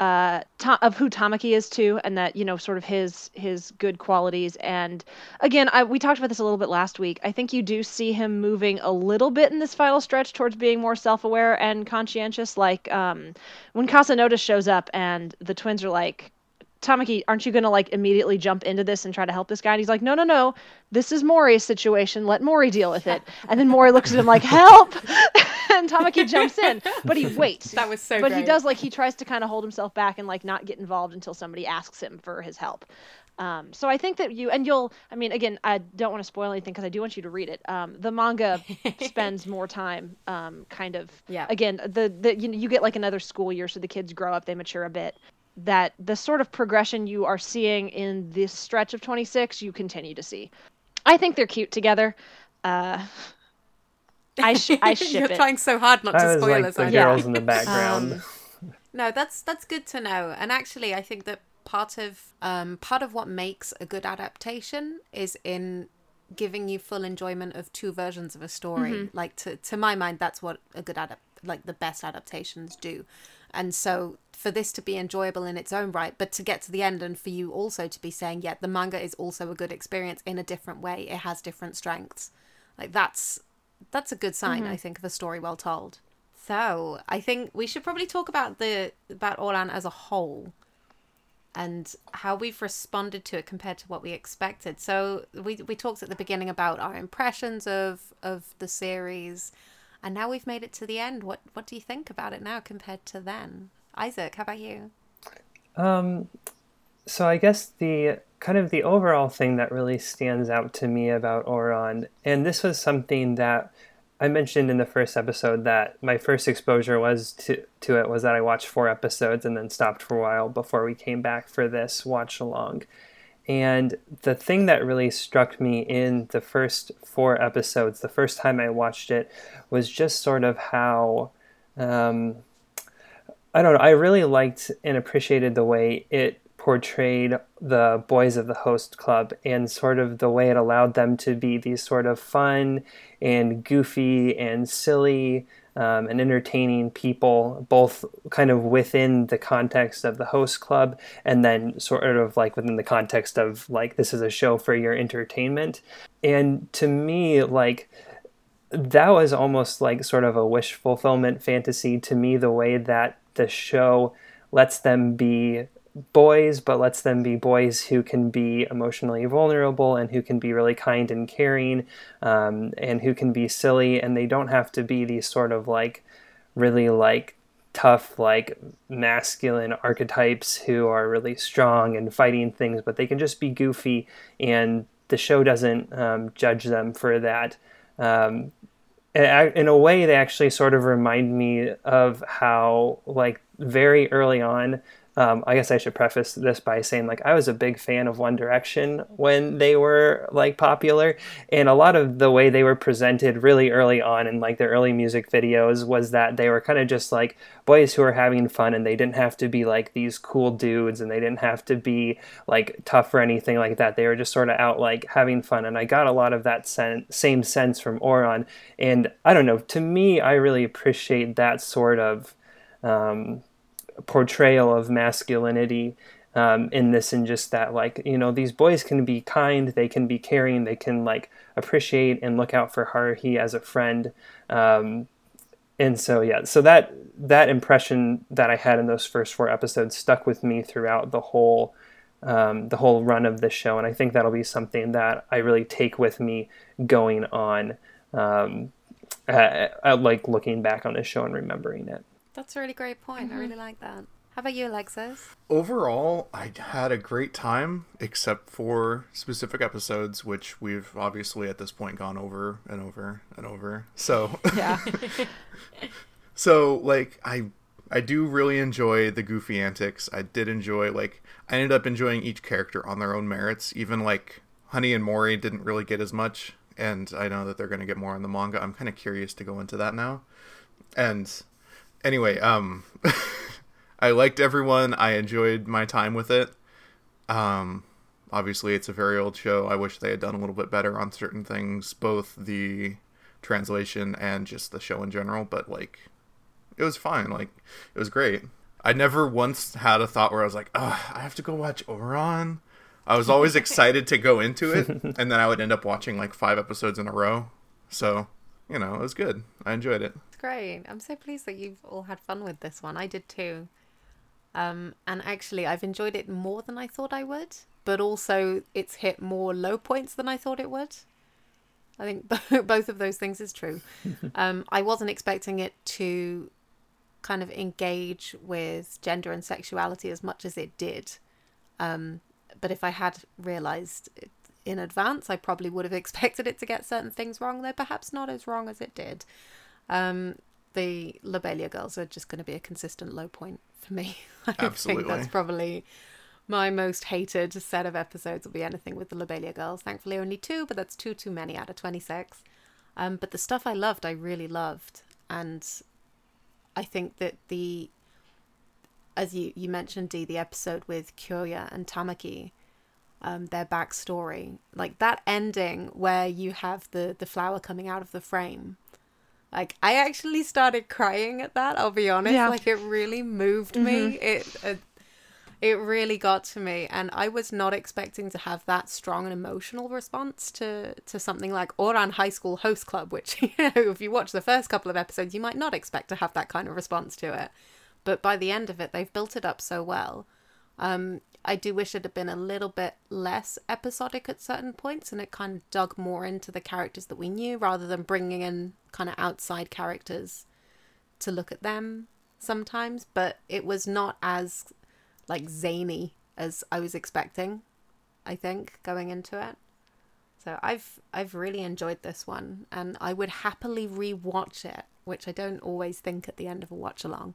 uh of who Tamaki is too, and that you know sort of his his good qualities. And again, I we talked about this a little bit last week. I think you do see him moving a little bit in this final stretch towards being more self aware and conscientious. Like um, when Kasanoda shows up and the twins are like. Tamaki, aren't you going to like immediately jump into this and try to help this guy? And he's like, no, no, no. This is Mori's situation. Let Mori deal with it. And then Mori looks at him like, help. and Tamaki jumps in, but he waits. That was so But he does like he tries to kind of hold himself back and like not get involved until somebody asks him for his help. Um, so I think that you and you'll. I mean, again, I don't want to spoil anything because I do want you to read it. Um, the manga spends more time, um, kind of. Yeah. Again, the the you know, you get like another school year, so the kids grow up, they mature a bit. That the sort of progression you are seeing in this stretch of 26, you continue to see. I think they're cute together. Uh, I sh- I ship You're it. trying so hard not to I was spoil like us. the aren't Yeah. girls in the background. Um, No, that's that's good to know. And actually, I think that part of um, part of what makes a good adaptation is in giving you full enjoyment of two versions of a story. Like to to my mind, that's what a good adapt like the best adaptations do. And so for this to be enjoyable in its own right, but to get to the end and for you also to be saying, yeah, the manga is also a good experience in a different way. It has different strengths. Like that's that's a good sign, I think, of a story well told. So I think we should probably talk about the about Ouran as a whole and how we've responded to it compared to what we expected. So we we talked at the beginning about our impressions of of the series, and now we've made it to the end. What what do you think about it now compared to then? Isaac, how about you? Um, so I guess the kind of the overall thing that really stands out to me about Ouran, and this was something that I mentioned in the first episode that my first exposure was to to it was that I watched four episodes and then stopped for a while before we came back for this watch along. And the thing that really struck me in the first four episodes, the first time I watched it, was just sort of how um, I don't know. I really liked and appreciated the way it portrayed the boys of the host club and sort of the way it allowed them to be these sort of fun and goofy and silly um, and entertaining people, both kind of within the context of the host club and then sort of like within the context of like this is a show for your entertainment. And to me, like, that was almost like sort of a wish fulfillment fantasy to me the way that the show lets them be boys but lets them be boys who can be emotionally vulnerable and who can be really kind and caring um, and who can be silly and they don't have to be these sort of like really like tough like masculine archetypes who are really strong and fighting things but they can just be goofy and the show doesn't um, judge them for that. Um, in a way they actually sort of remind me of how like very early on um, I guess I should preface this by saying like I was a big fan of One Direction when they were like popular, and a lot of the way they were presented really early on in like their early music videos was that they were kind of just like boys who were having fun, and they didn't have to be like these cool dudes, and they didn't have to be like tough or anything like that. They were just sort of out like having fun, and I got a lot of that sen- same sense from Ouran, and I don't know. To me, I really appreciate that sort of. Um, portrayal of masculinity um, in this and just that like you know these boys can be kind they can be caring they can like appreciate and look out for Haruhi as a friend um, and so yeah so that that impression that I had in those first four episodes stuck with me throughout the whole um, the whole run of the show, and I think that'll be something that I really take with me going on. Uh, like looking back on the show and remembering it. That's a really great point. Mm-hmm. I really like that. How about you, Alexis? Overall, I had a great time, except for specific episodes, which we've obviously at this point gone over and over and over. So yeah. so like I I do really enjoy the goofy antics. I did enjoy like I ended up enjoying each character on their own merits. Even like Honey and Mori didn't really get as much, and I know that they're going to get more in the manga. I'm kind of curious to go into that now. And anyway, um I liked everyone. I enjoyed my time with it. Um, obviously, it's a very old show. I wish they had done a little bit better on certain things, both the translation and just the show in general. But like, it was fine. Like, it was great. I never once had a thought where I was like, "Oh, I have to go watch Ouran." I was always excited to go into it, and then I would end up watching like five episodes in a row. So, you know, it was good. I enjoyed it. Great. I'm so pleased that you've all had fun with this one. I did too. Um, and actually, I've enjoyed it more than I thought I would, but also it's hit more low points than I thought it would. I think both of those things is true. um, I wasn't expecting it to kind of engage with gender and sexuality as much as it did. Um, but if I had realized it in advance, I probably would have expected it to get certain things wrong, though perhaps not as wrong as it did. Um, the Lobelia girls are just going to be a consistent low point for me. I Absolutely. think that's probably my most hated set of episodes will be anything with the Lobelia girls. Thankfully, only two, but that's two too many out of 26. Um, but the stuff I loved, I really loved. And I think that the, as you, you mentioned, Dee, the episode with Kyoya and Tamaki, um, their backstory, like that ending where you have the, the flower coming out of the frame like I actually started crying at that. I'll be honest. Yeah. Like it really moved mm-hmm. me. It, it it really got to me, and I was not expecting to have that strong an emotional response to to something like Ouran High School Host Club, which you know if you watch the first couple of episodes, you might not expect to have that kind of response to it. But by the end of it, they've built it up so well. Um, I do wish it had been a little bit less episodic at certain points and it kind of dug more into the characters that we knew rather than bringing in kind of outside characters to look at them sometimes. But it was not as like zany as I was expecting, I think, going into it. So I've I've really enjoyed this one and I would happily rewatch it, which I don't always think at the end of a watch along.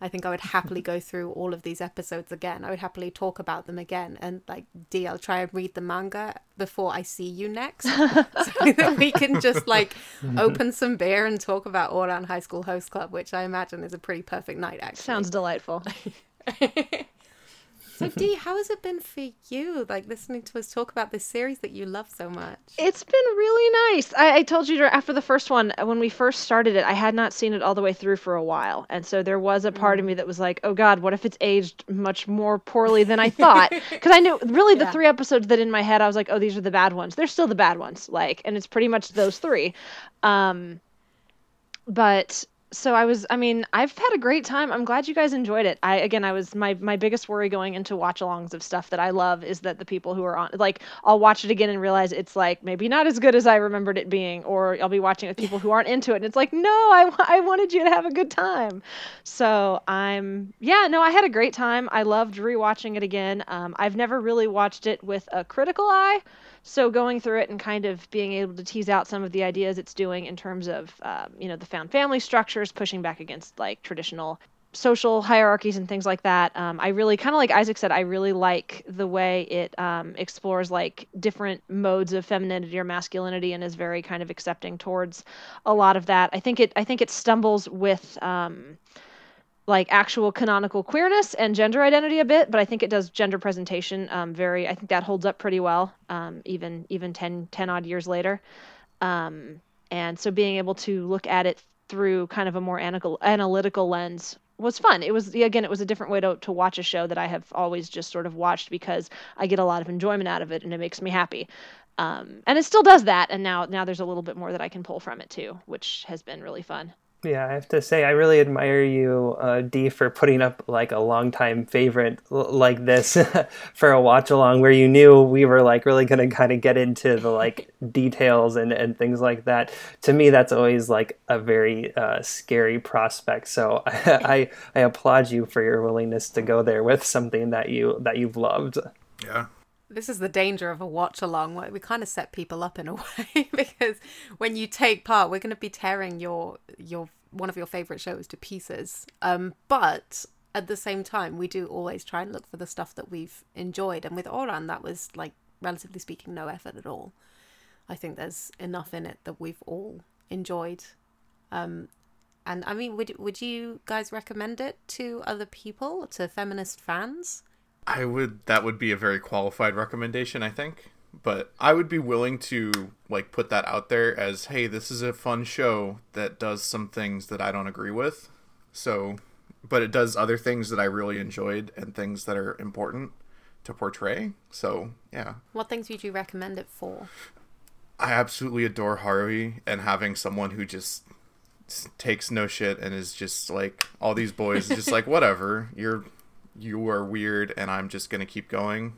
I think I would happily go through all of these episodes again. I would happily talk about them again. And like Dee, I'll try and read the manga before I see you next, so that we can just like open some beer and talk about Ouran High School Host Club, which I imagine is a pretty perfect night. Actually, sounds delightful. So Dee, how has it been for you, like listening to us talk about this series that you love so much? It's been really nice. I, I told you after the first one, when we first started it, I had not seen it all the way through for a while, and so there was a part mm. of me that was like, "Oh God, what if it's aged much more poorly than I thought?" Because I knew really the yeah. three episodes that in my head I was like, "Oh, these are the bad ones." They're still the bad ones, like, and it's pretty much those three. Um, but so I was I mean, I've had a great time. I'm glad you guys enjoyed it. I again I was my my biggest worry going into watch alongs of stuff that I love is that the people who are on like I'll watch it again and realize it's like maybe not as good as I remembered it being or I'll be watching with people who aren't into it and it's like no, I I wanted you to have a good time. So, I'm yeah, no, I had a great time. I loved rewatching it again. Um, I've never really watched it with a critical eye. So going through it and kind of being able to tease out some of the ideas it's doing in terms of, um, you know, the found family structures, pushing back against like traditional social hierarchies and things like that. Um, I really kind of like Isaac said. I really like the way it um, explores like different modes of femininity or masculinity and is very kind of accepting towards a lot of that. I think it. I think it stumbles with. Um, like actual canonical queerness and gender identity a bit, but I think it does gender presentation um, very. I think that holds up pretty well, um, even even 10, 10 odd years later. Um, and so being able to look at it through kind of a more analytical, lens was fun. It was again, it was a different way to to watch a show that I have always just sort of watched because I get a lot of enjoyment out of it and it makes me happy. Um, and it still does that. And now now there's a little bit more that I can pull from it too, which has been really fun. Yeah, I have to say, I really admire you, uh, Dee, for putting up like a longtime favorite l- like this for a watch along where you knew we were like really going to kind of get into the like details and, and things like that. To me, that's always like a very uh, scary prospect. So I, I, I applaud you for your willingness to go there with something that you that you've loved. Yeah. This is the danger of a watch along we kind of set people up in a way because when you take part, we're going to be tearing your your one of your favorite shows to pieces. Um, but at the same time, we do always try and look for the stuff that we've enjoyed. And with Ouran, that was like relatively speaking, no effort at all. I think there's enough in it that we've all enjoyed. Um, and I mean, would would you guys recommend it to other people, to feminist fans? I would that would be a very qualified recommendation, I think. But I would be willing to like put that out there as, hey, this is a fun show that does some things that I don't agree with. So, but it does other things that I really enjoyed and things that are important to portray. So, yeah. What things would you recommend it for? I absolutely adore Harvey and having someone who just takes no shit and is just like all these boys just like whatever you're you are weird and I'm just going to keep going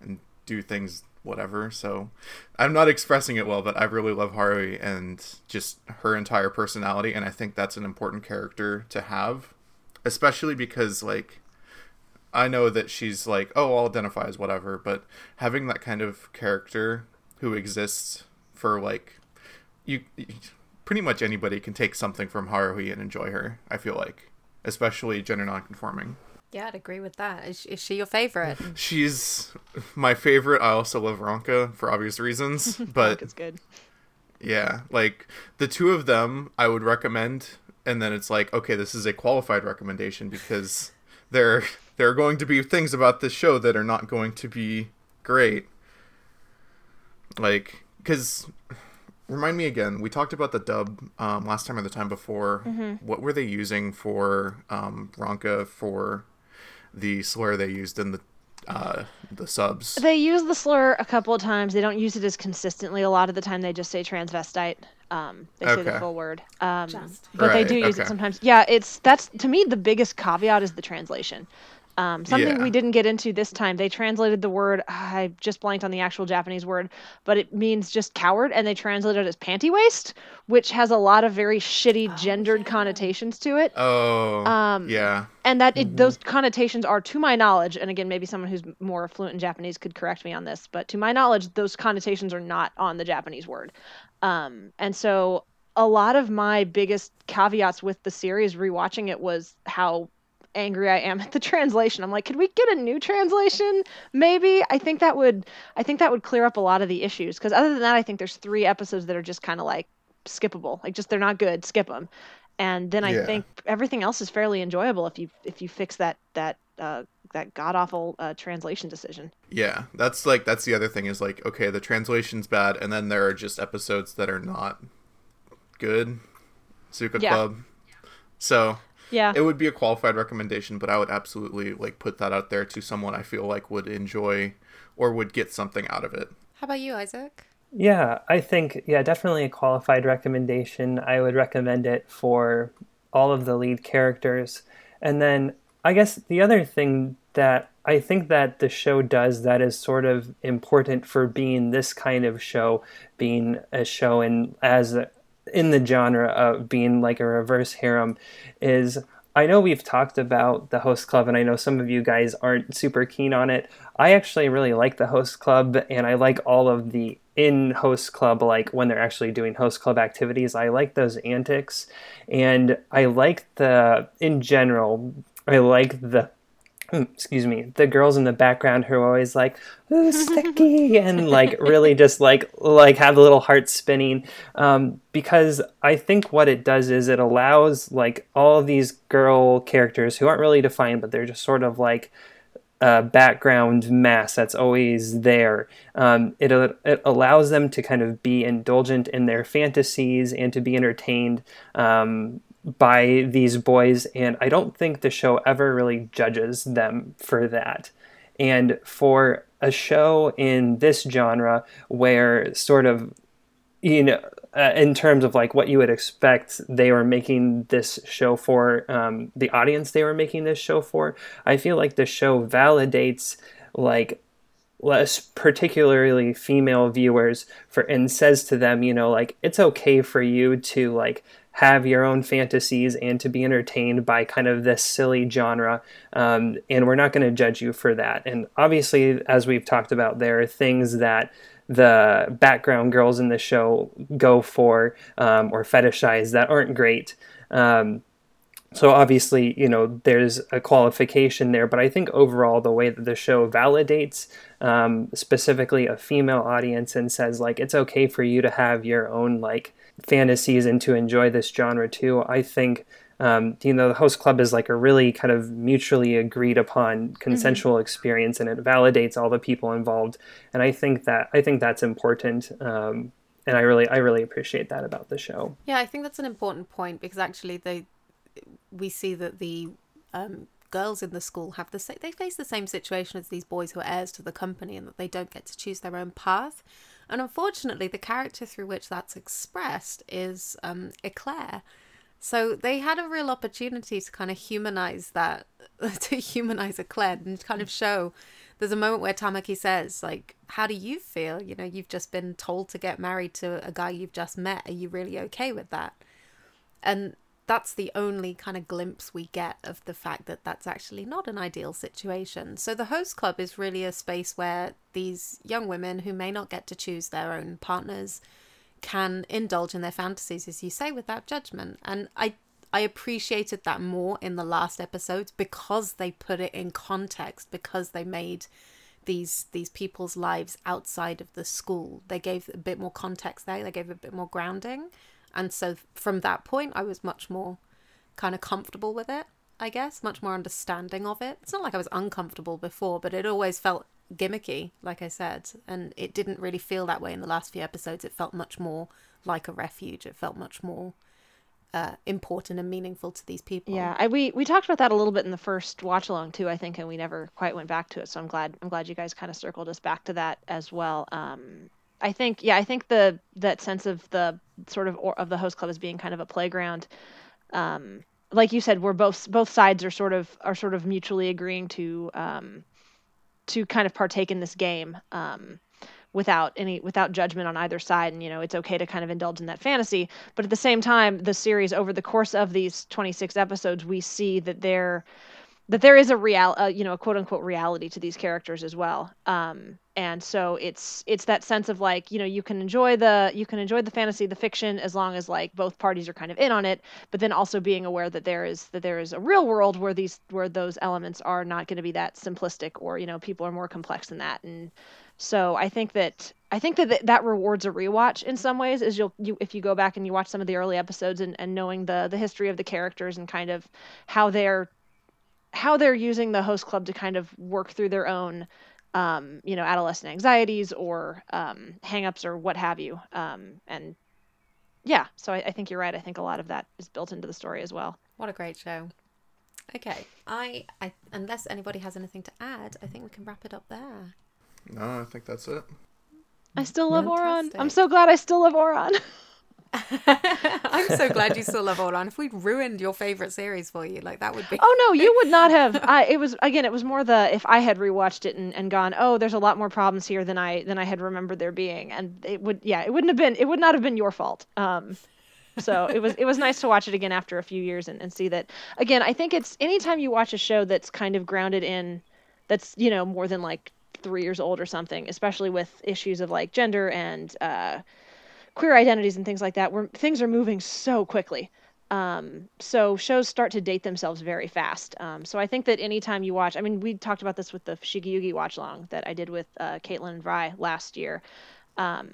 and do things whatever. So I'm not expressing it well, but I really love Haruhi and just her entire personality and I think that's an important character to have, especially because like I know that she's like, oh, I'll identify as whatever, but having that kind of character who exists for like you, pretty much anybody can take something from Haruhi and enjoy her, I feel like, especially gender nonconforming. Yeah, I'd agree with that. Is, is she your favorite? She's my favorite. I also love Ranka for obvious reasons, but it's good. Yeah, like the two of them, I would recommend, and then it's like, okay, this is a qualified recommendation because there there are going to be things about this show that are not going to be great. Like, because remind me again, we talked about the dub um, last time or the time before. Mm-hmm. What were they using for um, Ranka for the slur they used in the uh, the subs. They use the slur a couple of times. They don't use it as consistently. A lot of the time, they just say transvestite. Um, they say the full word. Um, Just. but they do use it sometimes. Yeah, it's that's to me the biggest caveat is the translation. Um, something Yeah. we didn't get into this time. They translated the word. I just blanked on the actual Japanese word, but it means just coward, and they translated it as panty waist, which has a lot of very shitty gendered connotations to it. Oh, Um, yeah. and that it, those connotations are to my knowledge and again maybe someone who's more fluent in japanese could correct me on this but to my knowledge those connotations are not on the japanese word um, and so a lot of my biggest caveats with the series rewatching it was how angry i am at the translation i'm like could we get a new translation maybe i think that would i think that would clear up a lot of the issues because other than that i think there's three episodes that are just kind of like skippable like just they're not good skip them and then I Yeah. think everything else is fairly enjoyable if you if you fix that that uh, that god awful uh, translation decision. Yeah, that's like that's the other thing is like okay, the translation's bad, and then there are just episodes that are not good. Zuka Yeah. Club. So Yeah, it would be a qualified recommendation, but I would absolutely like put that out there to someone I feel like would enjoy or would get something out of it. How about you, Isaac? Yeah, I think yeah, definitely a qualified recommendation. I would recommend it for all of the lead characters. And then I guess the other thing that I think that the show does that is sort of important for being this kind of show, being a show in as a, in the genre of being like a reverse harem is I know we've talked about the host club and I know some of you guys aren't super keen on it. I actually really like the host club and I like all of the in host club like when they're actually doing host club activities. I like those antics and I like the in general I like the excuse me, the girls in the background who are always like, "Ooh, sticky," and like really just like like have the little heart spinning. Um, because I think what it does is it allows like all these girl characters who aren't really defined, but they're just sort of like uh, background mass that's always there. Um, it, it allows them to kind of be indulgent in their fantasies and to be entertained um, by these boys. And I don't think the show ever really judges them for that. And for a show in this genre where sort of you know, uh, in terms of like what you would expect, they were making this show for um, the audience they were making this show for. I feel like the show validates like less particularly female viewers for and says to them you know like it's okay for you to like have your own fantasies and to be entertained by kind of this silly genre um, and we're not going to judge you for that. And obviously as we've talked about there are things that the background girls in the show go for um, or fetishize that aren't great. Um, so obviously, you know, there's a qualification there, but I think overall the way that the show validates um, specifically a female audience and says like it's okay for you to have your own like fantasies and to enjoy this genre too. I think um, you know the host club is like a really kind of mutually agreed upon consensual mm-hmm. experience, and it validates all the people involved. And I think that I think that's important. Um, and I really I really appreciate that about the show. Yeah, I think that's an important point because actually they we see that the um, girls in the school have the same, they face the same situation as these boys who are heirs to the company and that they don't get to choose their own path. And unfortunately, the character through which that's expressed is um, Eclair. So they had a real opportunity to kind of humanize that, to humanize Eclair and kind of show. There's a moment where Tamaki says, like, how do you feel? You know, you've just been told to get married to a guy you've just met. Are you really okay with that? And that's the only kind of glimpse we get of the fact that that's actually not an ideal situation. So the host club is really a space where these young women who may not get to choose their own partners can indulge in their fantasies as you say without judgment. And I I appreciated that more in the last episodes because they put it in context because they made these these people's lives outside of the school. They gave a bit more context there. They gave a bit more grounding. And so from that point, I was much more kind of comfortable with it, I guess, much more understanding of it. It's not like I was uncomfortable before, but it always felt gimmicky, like I said. And it didn't really feel that way in the last few episodes. It felt much more like a refuge. It felt much more uh, important and meaningful to these people. Yeah, I, we we talked about that a little bit in the first watch along too, I think, and we never quite went back to it. So I'm glad I'm glad you guys kind of circled us back to that as well. Um, I think yeah, I think the that sense of the sort of or, of the host club as being kind of a playground. Um, like you said, we're both both sides are sort of are sort of mutually agreeing to um, to kind of partake in this game um, without any without judgment on either side, and you know it's okay to kind of indulge in that fantasy. But at the same time, the series over the course of these 26 episodes, we see that they're that there is a real, uh, you know, a quote unquote reality to these characters as well. Um, and so it's it's that sense of like, you know, you can enjoy the you can enjoy the fantasy, the fiction, as long as like both parties are kind of in on it. But then also being aware that there is that there is a real world where these where those elements are not going to be that simplistic, or you know, people are more complex than that. And so I think that I think that that rewards a rewatch in some ways. Is you'll you if you go back and you watch some of the early episodes and, and knowing the the history of the characters and kind of how they're how they're using the host club to kind of work through their own um, you know adolescent anxieties or um, hangups or what have you. Um, and yeah so I, I, think you're right. I think a lot of that is built into the story as well. What a great show. Okay I, I unless anybody has anything to add i think we can wrap it up there. No i think that's it. I still love Fantastic. Ouran i'm so glad i still love Ouran I'm so glad you still love Ouran. If we'd ruined your favorite series for you, like that would be. Oh no, you would not have. I, it was again. It was more the if I had rewatched it and, and gone, oh, there's a lot more problems here than I than I had remembered there being, and it would yeah, it wouldn't have been. It would not have been your fault. Um, so it was it was nice to watch it again after a few years and, and see that again. I think it's anytime you watch a show that's kind of grounded in, that's you know more than like three years old or something, especially with issues of like gender and. Uh, queer identities and things like that, where things are moving so quickly. Um, so shows start to date themselves very fast. Um, so I think that anytime you watch, I mean, we talked about this with the Fushigi Yugi watch long that I did with uh, Caitlin and Vrai last year. Um,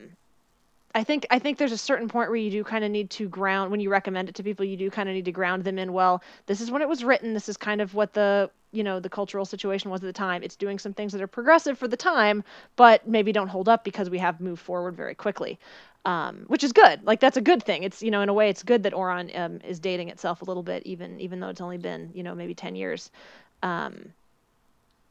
I think I think there's a certain point where you do kind of need to ground when you recommend it to people. You do kind of need to ground them in. Well, this is when it was written. This is kind of what the you know the cultural situation was at the time. It's doing some things that are progressive for the time, but maybe don't hold up because we have moved forward very quickly um, which is good. Like that's a good thing. It's you know in a way it's good that Ouran um, is dating itself a little bit, even even though it's only been you know maybe ten years. Um,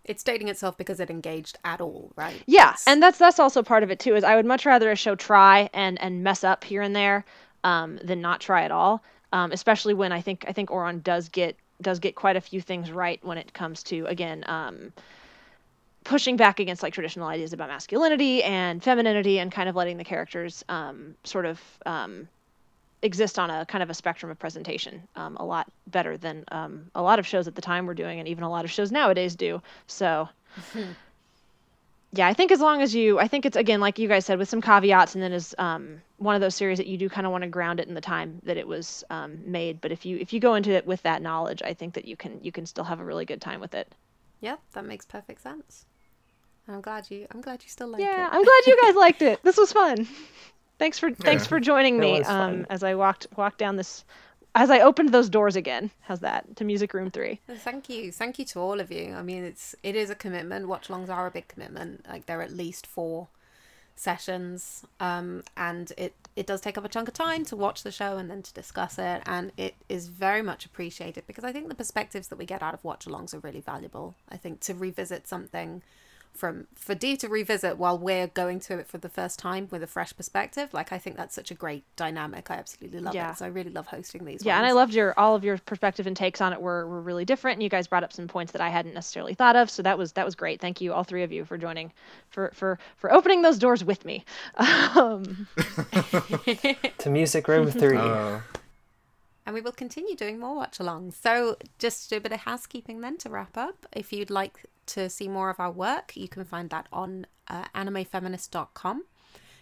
It's dating itself because it engaged at all, right? Yeah, It's- and that's that's also part of it too. Is I would much rather a show try and and mess up here and there um, than not try at all. Um, especially when I think I think Ouran does get does get quite a few things right when it comes to again um, pushing back against like traditional ideas about masculinity and femininity and kind of letting the characters um, sort of um, exist on a kind of a spectrum of presentation um, a lot better than um, a lot of shows at the time were doing and even a lot of shows nowadays do. So yeah, I think as long as you, I think it's again like you guys said with some caveats, and then is um, one of those series that you do kind of want to ground it in the time that it was um, made. But if you if you go into it with that knowledge, I think that you can you can still have a really good time with it. yeah, that makes perfect sense. I'm glad you. I'm glad you still like Yeah, it. Yeah, I'm glad you guys liked it. This was fun. Thanks for thanks for joining me um, as I walked walked down this as I opened those doors again. How's that to Music Room Three? Thank you, thank you to all of you. I mean, it's it is a commitment. Watch alongs are a big commitment. Like they're at least four sessions, um, and it it does take up a chunk of time to watch the show and then to discuss it, and it is very much appreciated because I think the perspectives that we get out of watch alongs are really valuable. I think to revisit something from for Dee to revisit while we're going to it for the first time with a fresh perspective, like I think that's such a great dynamic. I absolutely love Yeah. it. So I really love hosting these. Yeah, and I loved your all of your perspective and takes on it were, were really different, and you guys brought up some points that I hadn't necessarily thought of. So that was that was great. Thank you all three of you for joining, for for for opening those doors with me. Um, To Music Room 3. Uh, And we will continue doing more watch alongs. So, just to do a bit of housekeeping then to wrap up. If you'd like to see more of our work, you can find that on uh, animefeminist.com.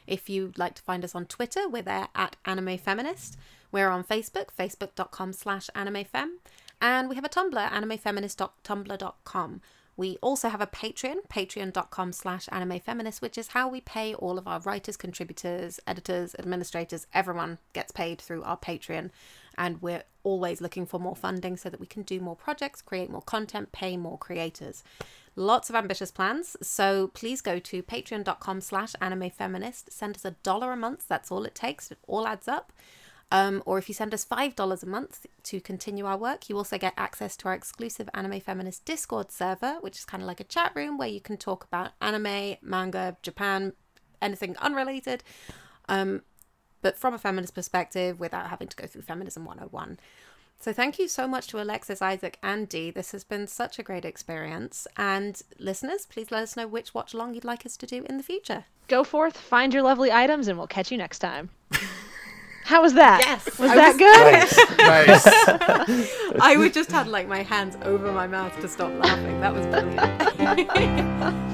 If you'd like to find us on Twitter, we're there at animefeminist. We're on Facebook, facebook.com slash animefem. And we have a Tumblr, animefeminist.tumblr.com. We also have a Patreon, patreon.com slash animefeminist, which is how we pay all of our writers, contributors, editors, administrators. Everyone gets paid through our Patreon. And we're always looking for more funding so that we can do more projects, create more content, pay more creators. Lots of ambitious plans. So please go to patreon.com slash animefeminist. Send us a dollar a month. That's all it takes. It all adds up. Um, or if you send us $5 a month to continue our work, you also get access to our exclusive Anime Feminist Discord server, which is kind of like a chat room where you can talk about anime, manga, Japan, anything unrelated, um, but from a feminist perspective without having to go through Feminism 101. So thank you so much to Alexis, Isaac, and Dee. This has been such a great experience. And listeners, please let us know which watch along you'd like us to do in the future. go forth, find your lovely items, and we'll catch you next time. How was that? Yes, was I that was- good? nice. I would just had like my hands over my mouth to stop laughing. That was brilliant.